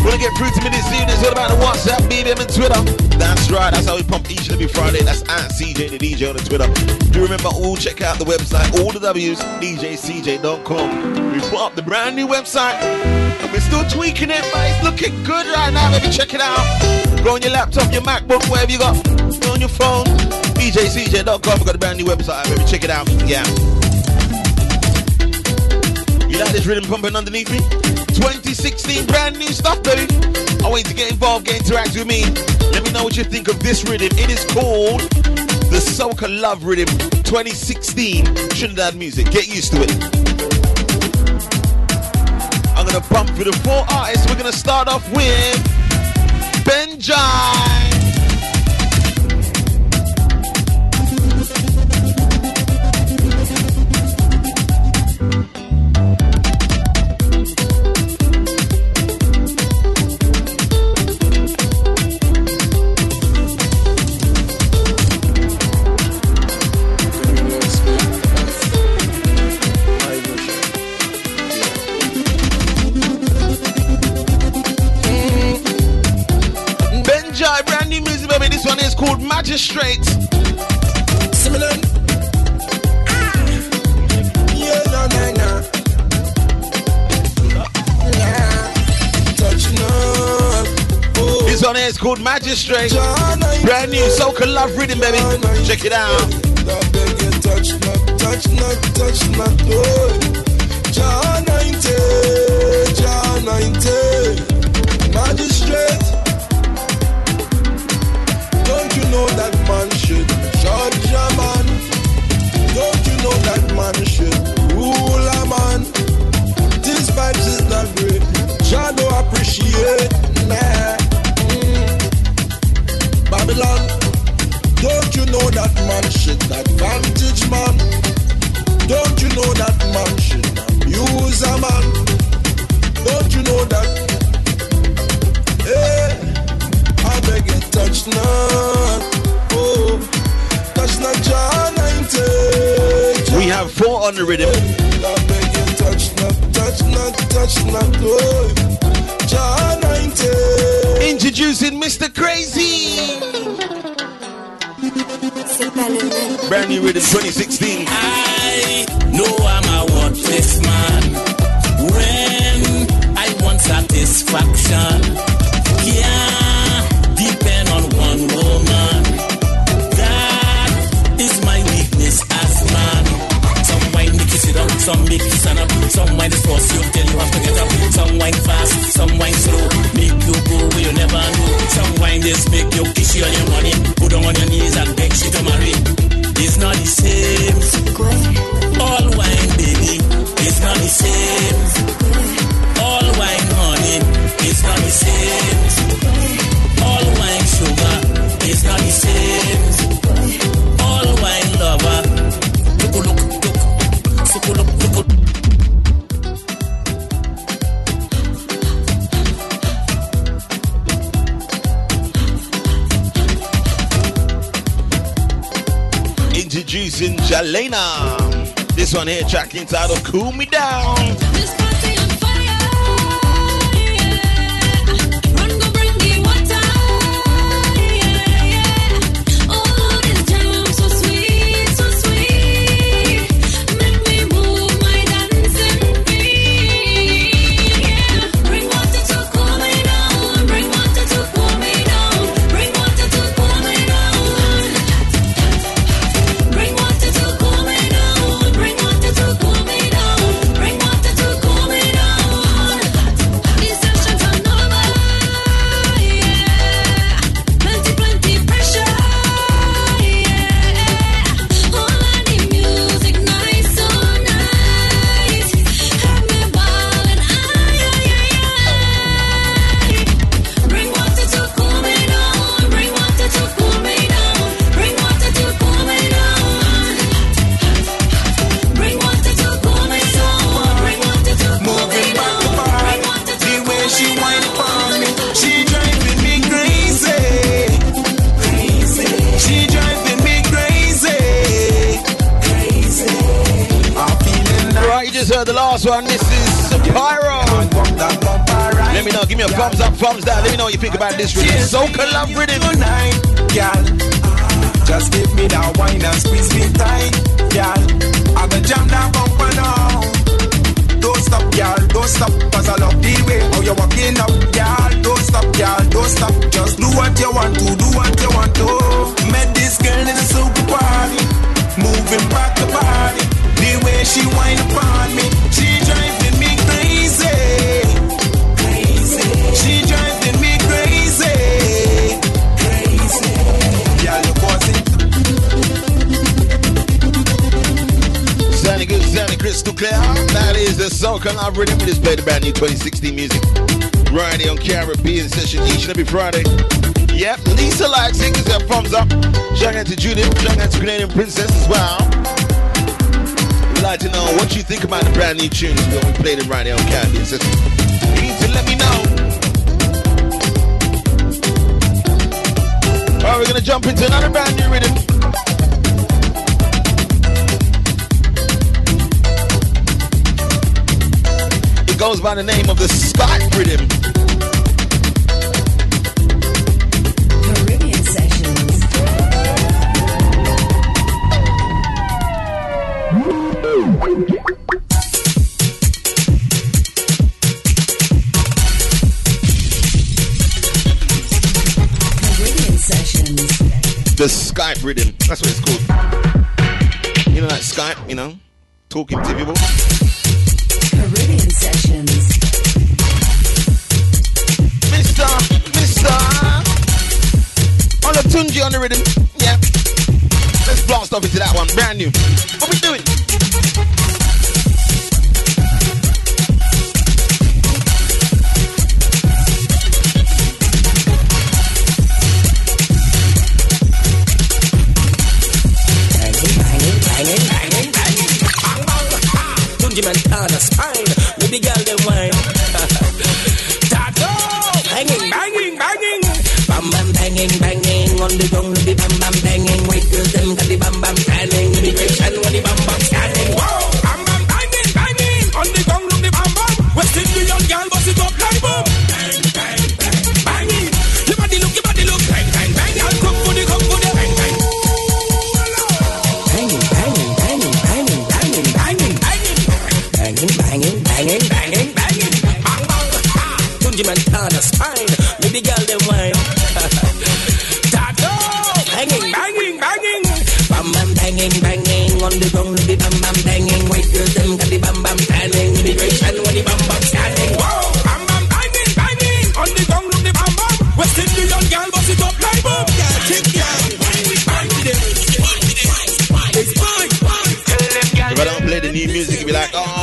Want to get through to me this evening, it's all about the WhatsApp, BBM, and Twitter. That's right, that's how we pump each and every Friday. That's at CJ the DJ on the Twitter. Do remember, all check out the website, all the W's, DJCJ.com. We put up the brand new website, and we're still tweaking it, but it's looking good right now. Baby, check it out. Go on your laptop, your MacBook, wherever you got. Go on your phone, DJCJ.com. We've got a brand new website, Maybe Check it out. Yeah. You like this rhythm pumping underneath me? 2016 brand new stuff, baby. I want you to get involved, get interact with me. Let me know what you think of this rhythm. It is called the Soca Love Rhythm 2016 Trinidad music. Get used to it. I'm gonna bump through the four artists. We're gonna start off with. Benjai, This one is called Magistrate. Similar. Ah. Yeah, no, no, no. Yeah. Touch none. Oh. This one is called Magistrate. Brand new Soca Love Rhythm, baby. Check it out. That beg you touch not, touch not, touch not. Oh. John 90, John 90. Magistrate. Know that man should judge a man? Don't you know that man should rule a man? This vibes is not great. Jah don't appreciate. Nah. Mm. Babylon. Don't you know that man should advantage man? Don't you know that man should abuse a man? Don't you know that? Hey, I beg you touch not. Have four on the rhythm. I beg you touch not, touch not, touch not. John 90. Introducing Mr. Crazy. Brand new rhythm 2016. I know I'm a worthless man when I want satisfaction. Some wine is force you till you have to get up. Some wine fast, some wine slow, make you go where you never know. Some wine just make you kiss you on your Jalena. This one here, track entitled Cool Me Down. The last one. This is Pyro. Let me know. Give me a thumbs up, thumbs down. Let me know what you think about this rhythm. Soca love rhythm. Just give me that wine and squeeze me tight, girl. I'ma jam that bumper now. Don't stop, girl, don't stop, cause I love the way how you're walking up, girl. Don't stop, girl, don't stop. Just do what you want to, do what you want to. Met this girl in a super party, moving back the body. Way she whine upon me, she driving me crazy. Crazy. She driving me crazy. Crazy. Girl, you bossy. Sounding good, sounding crystal clear. That is the Love Rhythm. We just played the brand new 2016 music. Right here on Caribbean Session each and every Friday. Yep, Lisa likes it. Gives her thumbs up. Shout out to Judith. Shout out to Canadian Princess as well. We'd like to know what you think about the brand new tunes when we played it right here on Session. You need to let me know. Alright, we're gonna jump into another brand new rhythm. It goes by the name of the Skype rhythm. The Skype rhythm. That's what it's called. You know, like Skype, you know, talking to people. Caribbean Sessions. Mister, Mister. Olatunji on the rhythm. Yeah. Let's blast off into that one. Brand new. What we doing?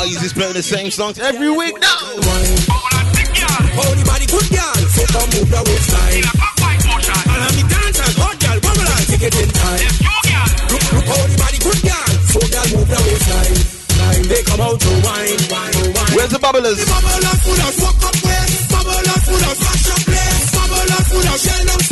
Be like, he's just playing the same songs every week. No. Holy body good girl, so come move the waistline. And I'm the dancers, hot girl, bubble and take it in time. Look, look, holy body good girl, so girl move the waistline. Line they come out to wine, wine, wine. Where's the bubblers? The bubblers full of walk up way, bubblers full of smash up play, bubblers full of shell down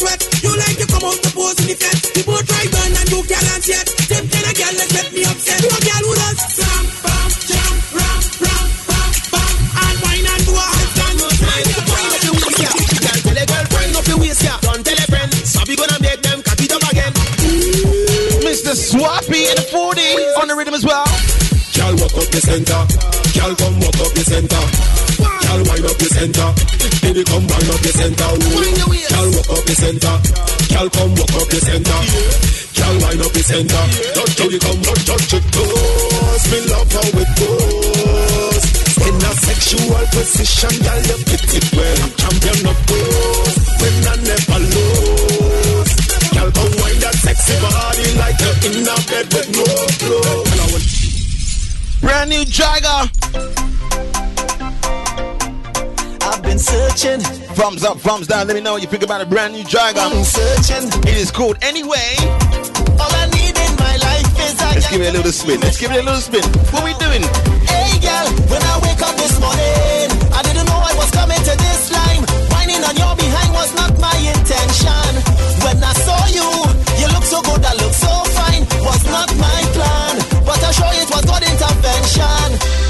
sweat. You like to come out the pose in the fence. The boat ride on and you can't dance yet. Them kind of girl that make me upset. You a girl who does slam, bam, jam, ram, ram, bam, bam, and wine and do a handstand. Wind up your waist, yeah. Girl, tell a girl, wind up your waist, yeah. Don't tell a friend. Sabi gonna make them cock it up again. Mr. Swappy in the 40 on the rhythm as well. Girl, walk up the center. Girl, come walk up the center. Girl, wind up the center. Baby, come wind up the center. Girl, walk up the center. Girl, come walk up the center. Girl, wind up the center. Touch how you come, touch, touch it close. Me love how it goes. In a sexual position, girl, you fit it well. Champion of pose. When I never lose. Girl, come wind that sexy body like you're in a bed with no clothes. Brand new Jaiga. Searching. Thumbs up, thumbs down. Let me know what you think about a brand new Jaiga. I'm searching. It is called Anyway. All I need in my life is a Let's give it a little spin. Let's give it a little spin. What we doing? Hey girl, when I wake up this morning, I didn't know I was coming to this line. Whining on your behind was not my intention. When I saw you, you look so good, I look so fine. Was not my plan, but I sure it was God intervention.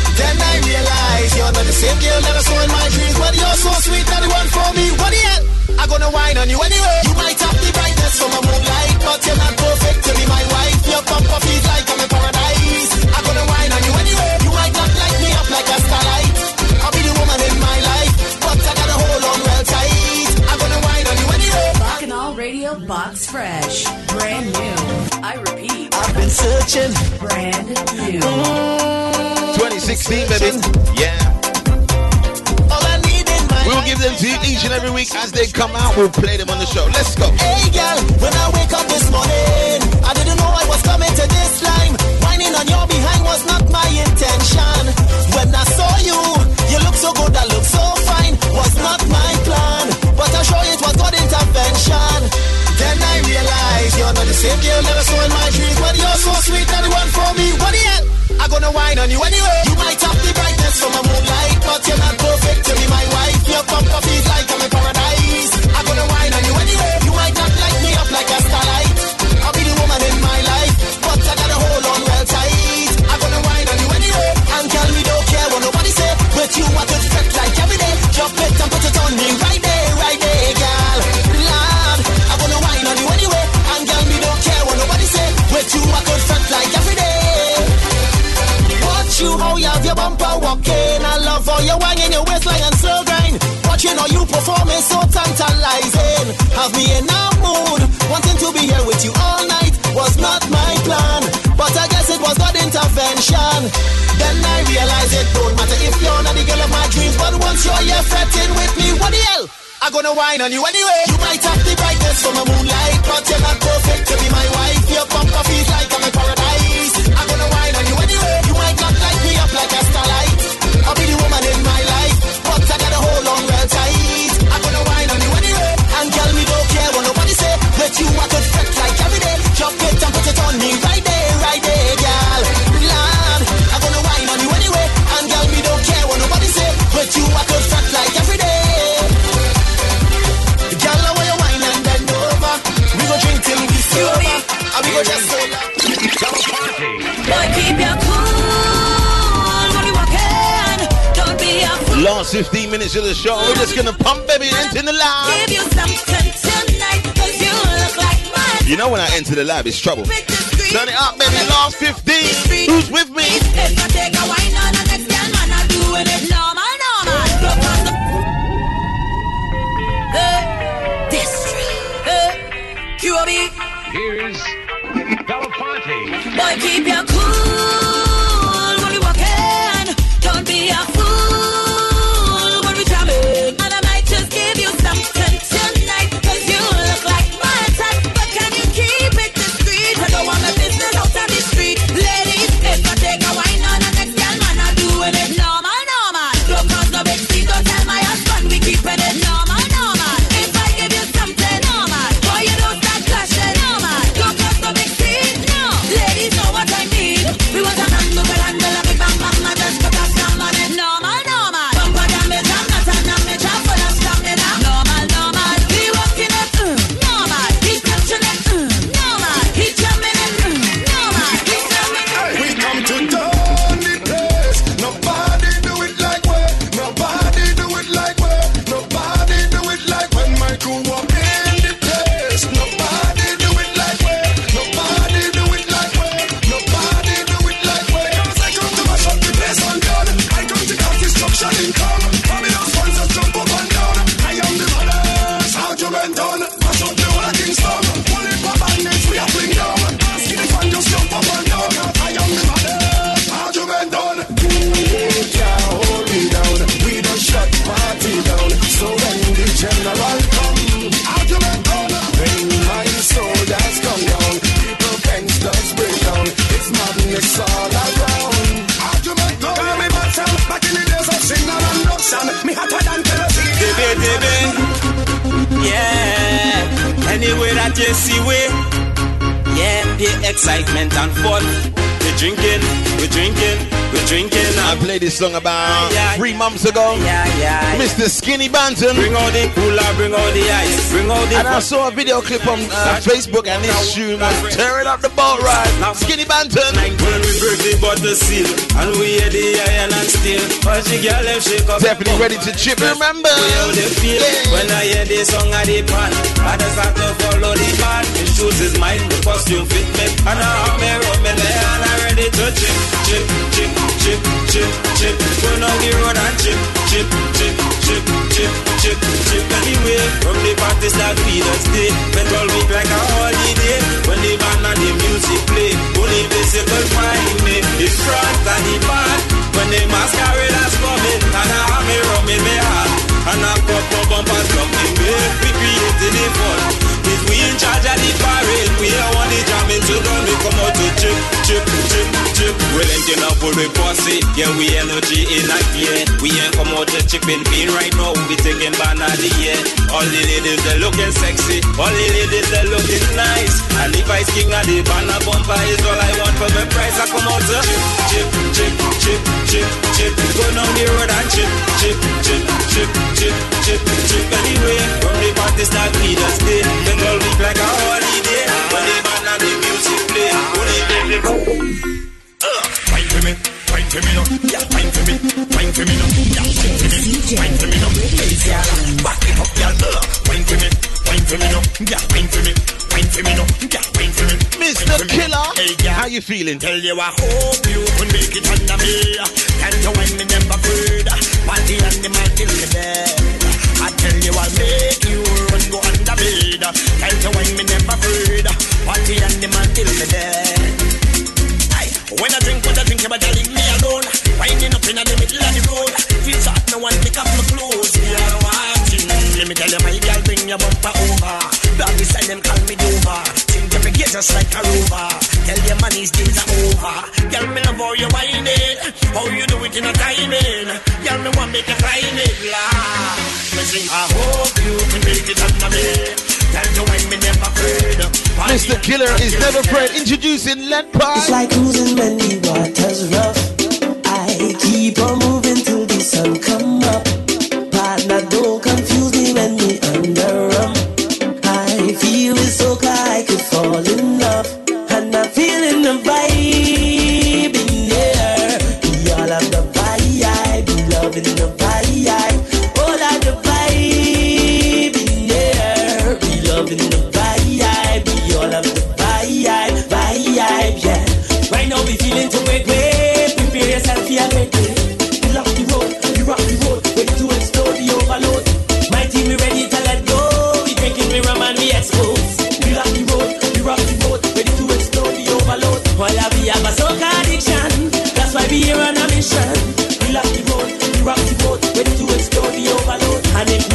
Then I realized the same girl that I saw in my dreams, but you're so sweet, not the one for me. What the hell? I gonna whine on you anyway. You might have the brightness from a moonlight, but you're not perfect to be my wife. Your bumper feels like I'm in paradise. I gonna whine on you anyway. You might not light me up like a starlight. I'll be the woman in my life, but I gotta hold on well tight. I gonna whine on you anyway. Bacchanal Radio Box Fresh. Brand new. I repeat. I've been searching. Brand new. 2016, baby. Yeah. Them to you each and every week as they come out. We'll play them on the show. Let's go. Hey girl, when I wake up this morning, I didn't know I was coming to this line. Whining on your behind was not my intention. When I saw you, you look so good, I look so fine. Was not my plan, but I'm sure it was God intervention. Then I realized you're not the same girl I saw in my dreams, but you're so sweet, not the one for me. What the hell? I'm gonna whine on you anyway. You might have the brightness from a moonlight, but you're not your bumper walking. I love how you wanging your waistline and slow grind. Watching how you performing so tantalizing. Have me in a mood, wanting to be here with you all night. Was not my plan, but I guess it was God intervention. Then I realized it don't matter if you're not the girl of my dreams, but once you're here fretting with me, what the hell? I'm gonna whine on you anyway. You might have the brightness from a moonlight, but you're not perfect to be my wife. Your bumper feels like I'm in paradise. Last 15 minutes of the show. We're just gonna pump baby into the lab. Give you something tonight, 'cause you look like mine. You know when I enter the lab, it's trouble. Turn it up, baby. Last 15. Who's with me? If I take a wine this song about Yeah, three months ago. Yeah, yeah. Mr. Skinny Banton. Bring out the cooler, bring out the ice, bring out the. And I saw a video clip on uh, Facebook and this tune was tearing up the boat ride. Skinny Banton. When we break the bottle seal and we hear the iron and steel, all she girl them shake up. Definitely ready to chip. Remember? How they feel when I hear the song of the pan. I just have to follow the man. His shoes is mine, the costume fit me, and I have me rub me there and I ready to chip, chip, chip, chip, chip, chip. Go down the road and chip, chip, chip, chip, chip, chip, chip. Anyway, from the party start we just stay, spend all week like a holiday. When the band and the music play, only bicycle find me. The front and the back, when the masqueraders coming, and I have me rum in my hand. And I pop up bumper something big, we creating the fun. If we in charge of the parade, we are one the jamming to gun, we come out to chip, chip, chip, chip. We linking up with the posse, yeah, we energy in a gear. We ain't come out to chipping bean right now, we taking ban of the. All the ladies, they looking sexy, all the ladies, they looking nice. And if I king of the banner bumper is all I want for my price, I come out to chip, chip, chip, chip, chip, chip. Go down the road and chip, chip, chip, chip, chip, chip, chip. Anyway, from the party start, we just stay. Then all week like a holiday. When the band and the music play, only baby go. Wine for me, for me no, yeah, wine for me, wine for me no, yeah, wine for me, wine for me no, hey yeah, back it up, yeah, uh, wine for me, wine for me no, yeah, wine for me, wine for me no, yeah, wine for me, Mr. Killa, hey yeah, how you feeling? Tell you I hope you can make it under me, and you when me never afraid, party animal till the dead. I tell you I'll make you run go under bed. Tell you when me never afraid, party animal till the dead. Aye. When I drink, what I drink, I leave me alone. Winding up in the middle of the road. Feels hot, no one pick up my clothes. We are watching. Let me tell you, my girl, bring your bumper over. Dog beside them, call me Dover. Think you forget just like a rover. Tell your money's days are over. Girl, me love how you whining. How you do it in a timing. Girl, me want make you climb it. La. I hope you can make it under me. Tell you when me never afraid. Mr. Killa is never afraid. Introducing Lead Pie. It's like cruising when the water's rough. I keep on moving till the sun come up.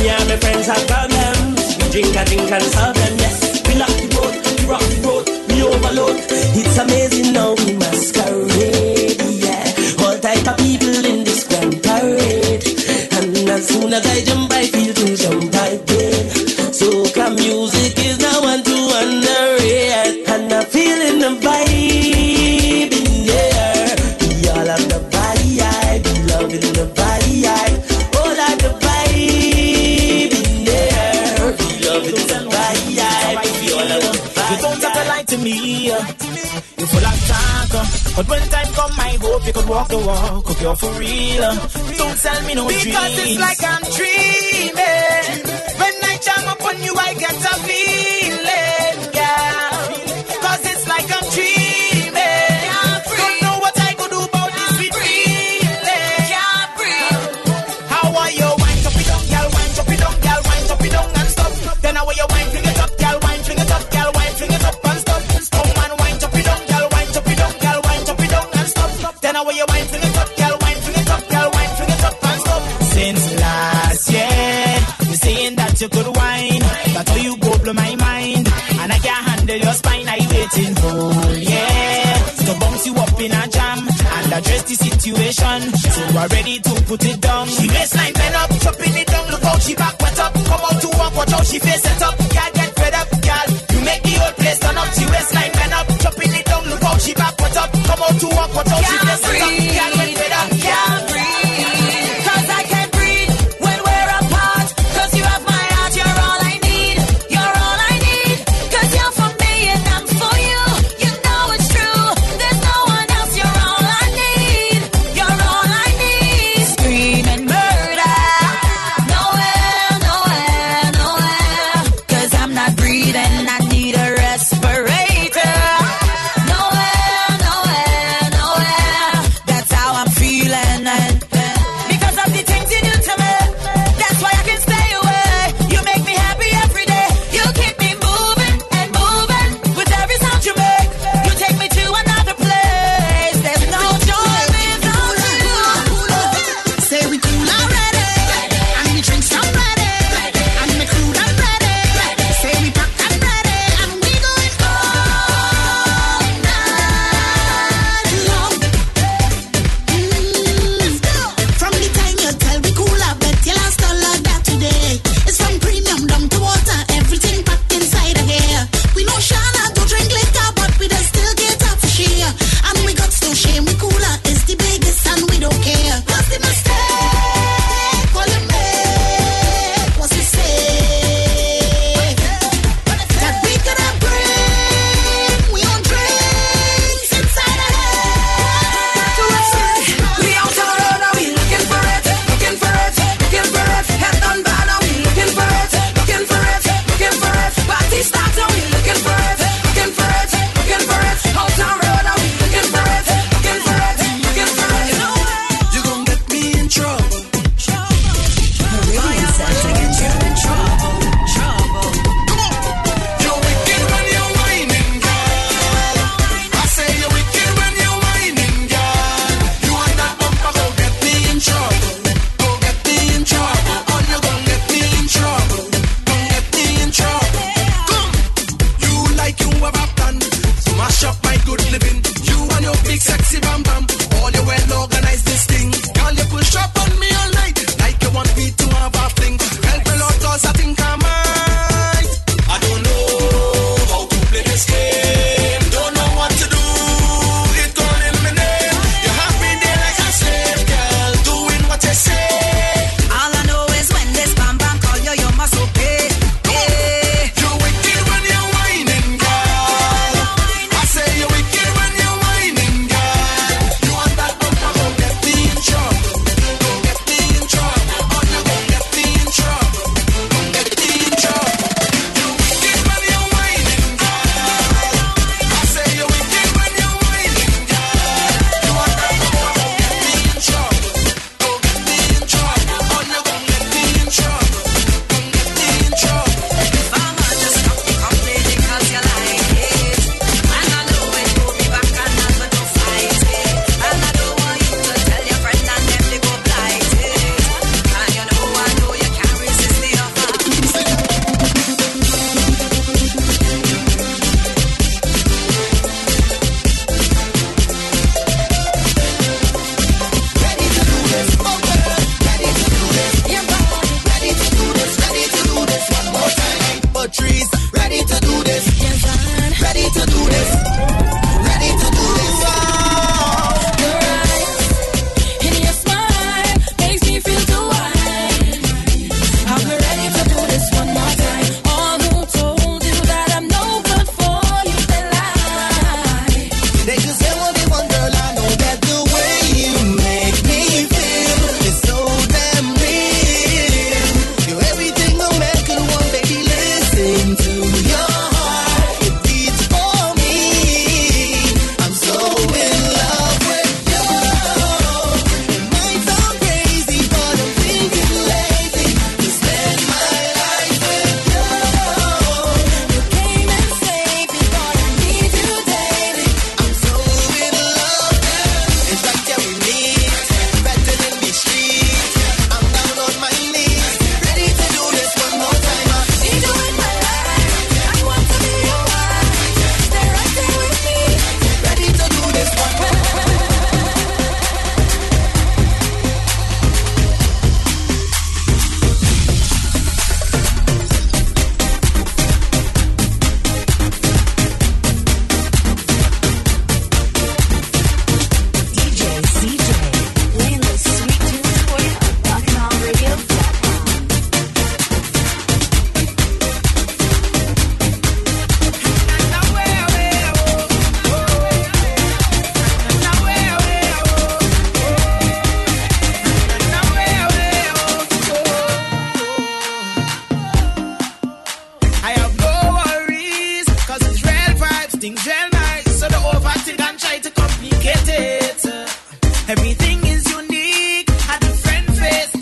And my friends have problems, we drink and drink and solve them. Yes, we lock the road, we rock the road, we overload. It's amazing now we masquerade, yeah. All type of people in this grand parade. And as soon as I jump, I feel to but when time come, I hope you could walk the walk. Hope you're for real. uh. Don't sell me no Because dreams. it's like I'm dreaming. When I jam up on you, I get a feeling, girl. Cause it's like I'm dreaming. You could whine. That's how you go blow my mind. And I can't handle your spine. I waiting for yeah to bounce you up in a jam and address the situation. So we're ready to put it down. She waistline bend up, chopping it down. Look how she back wet up. Come out to walk, watch how she face set up. Girl get fed up, girl. You make the whole place turn up. She waistline bend up, chopping it down. Look how she back wet up. Come out to walk, watch how she face set up. Girl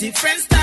different style.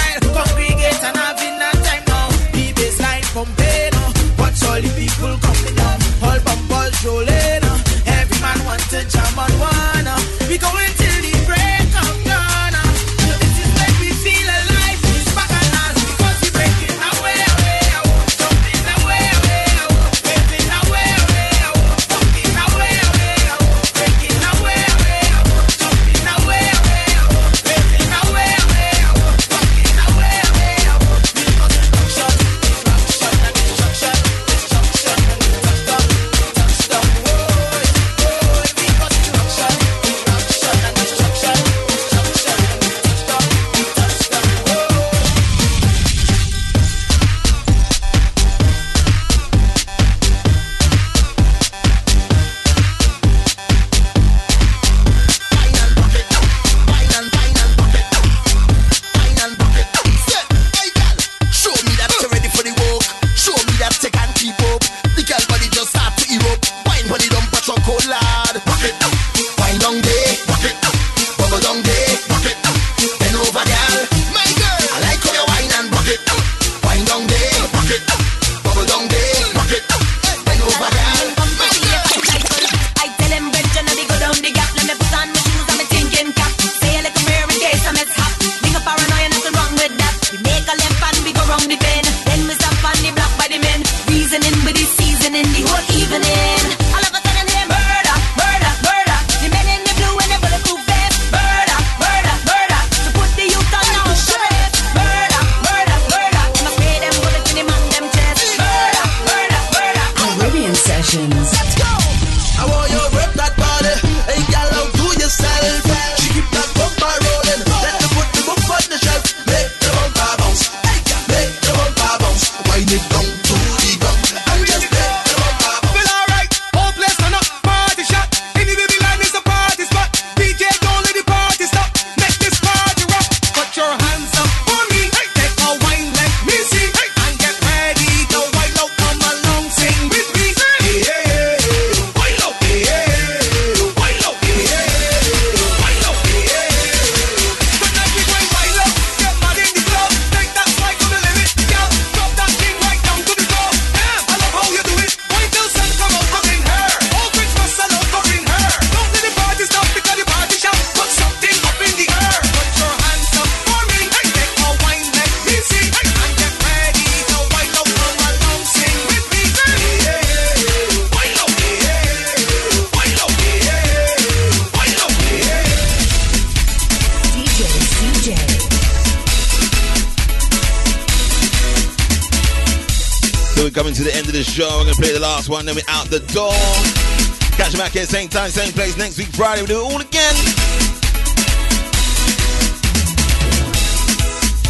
Friday. We'll do it all again.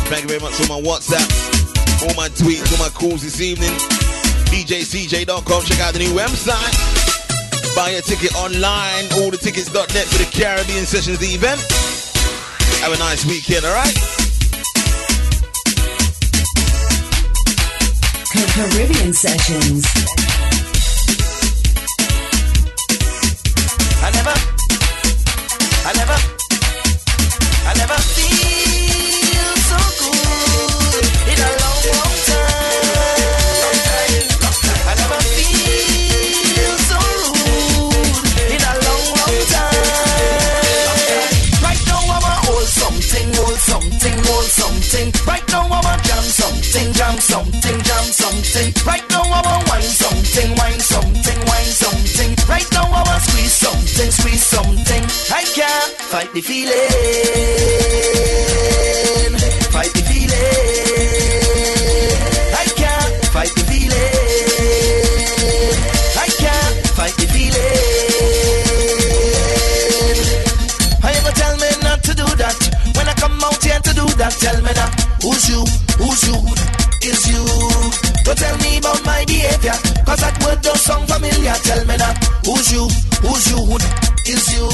Thank you very much for my WhatsApp, all my tweets, all my calls this evening. DJCJ.com. Check out the new website. Buy a ticket online. All the tickets.net for the Caribbean Sessions, the event. Have a nice weekend, all right? Caribbean Sessions. Something, jam something. Right now I want wine something, wine something, wine something. Right now I want squeeze something, squeeze something. I can't fight the feeling, Tell me that. Who's you? Who's you? Is you?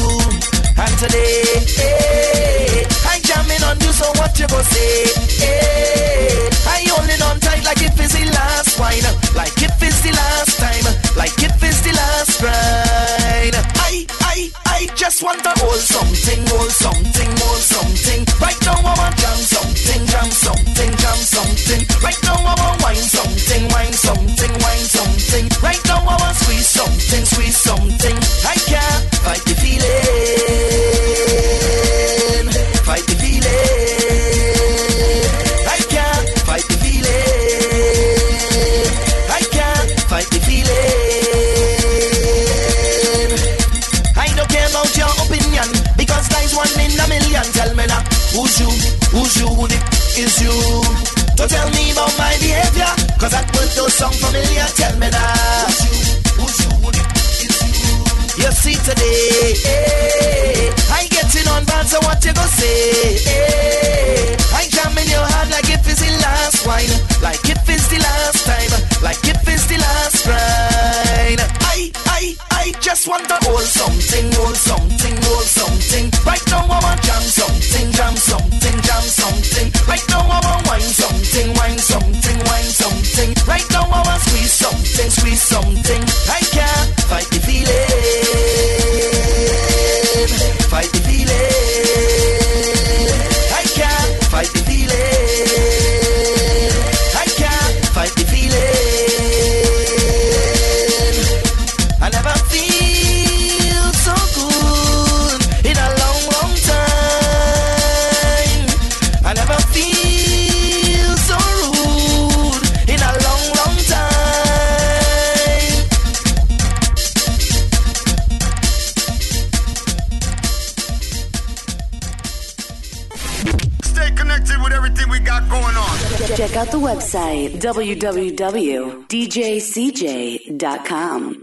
And today, eh, I'm jamming on you, so what you gonna say? Eh, I holding on tight like if it's the last wine. Like if it's the last time. Like if it's the last grind. I, I, I just want to hold something, hold something, hold something. Right now I want jam something, jam something, jam something. Right now I want wine something, wine something. Something, Want to hold something, hold website www.djcj.com.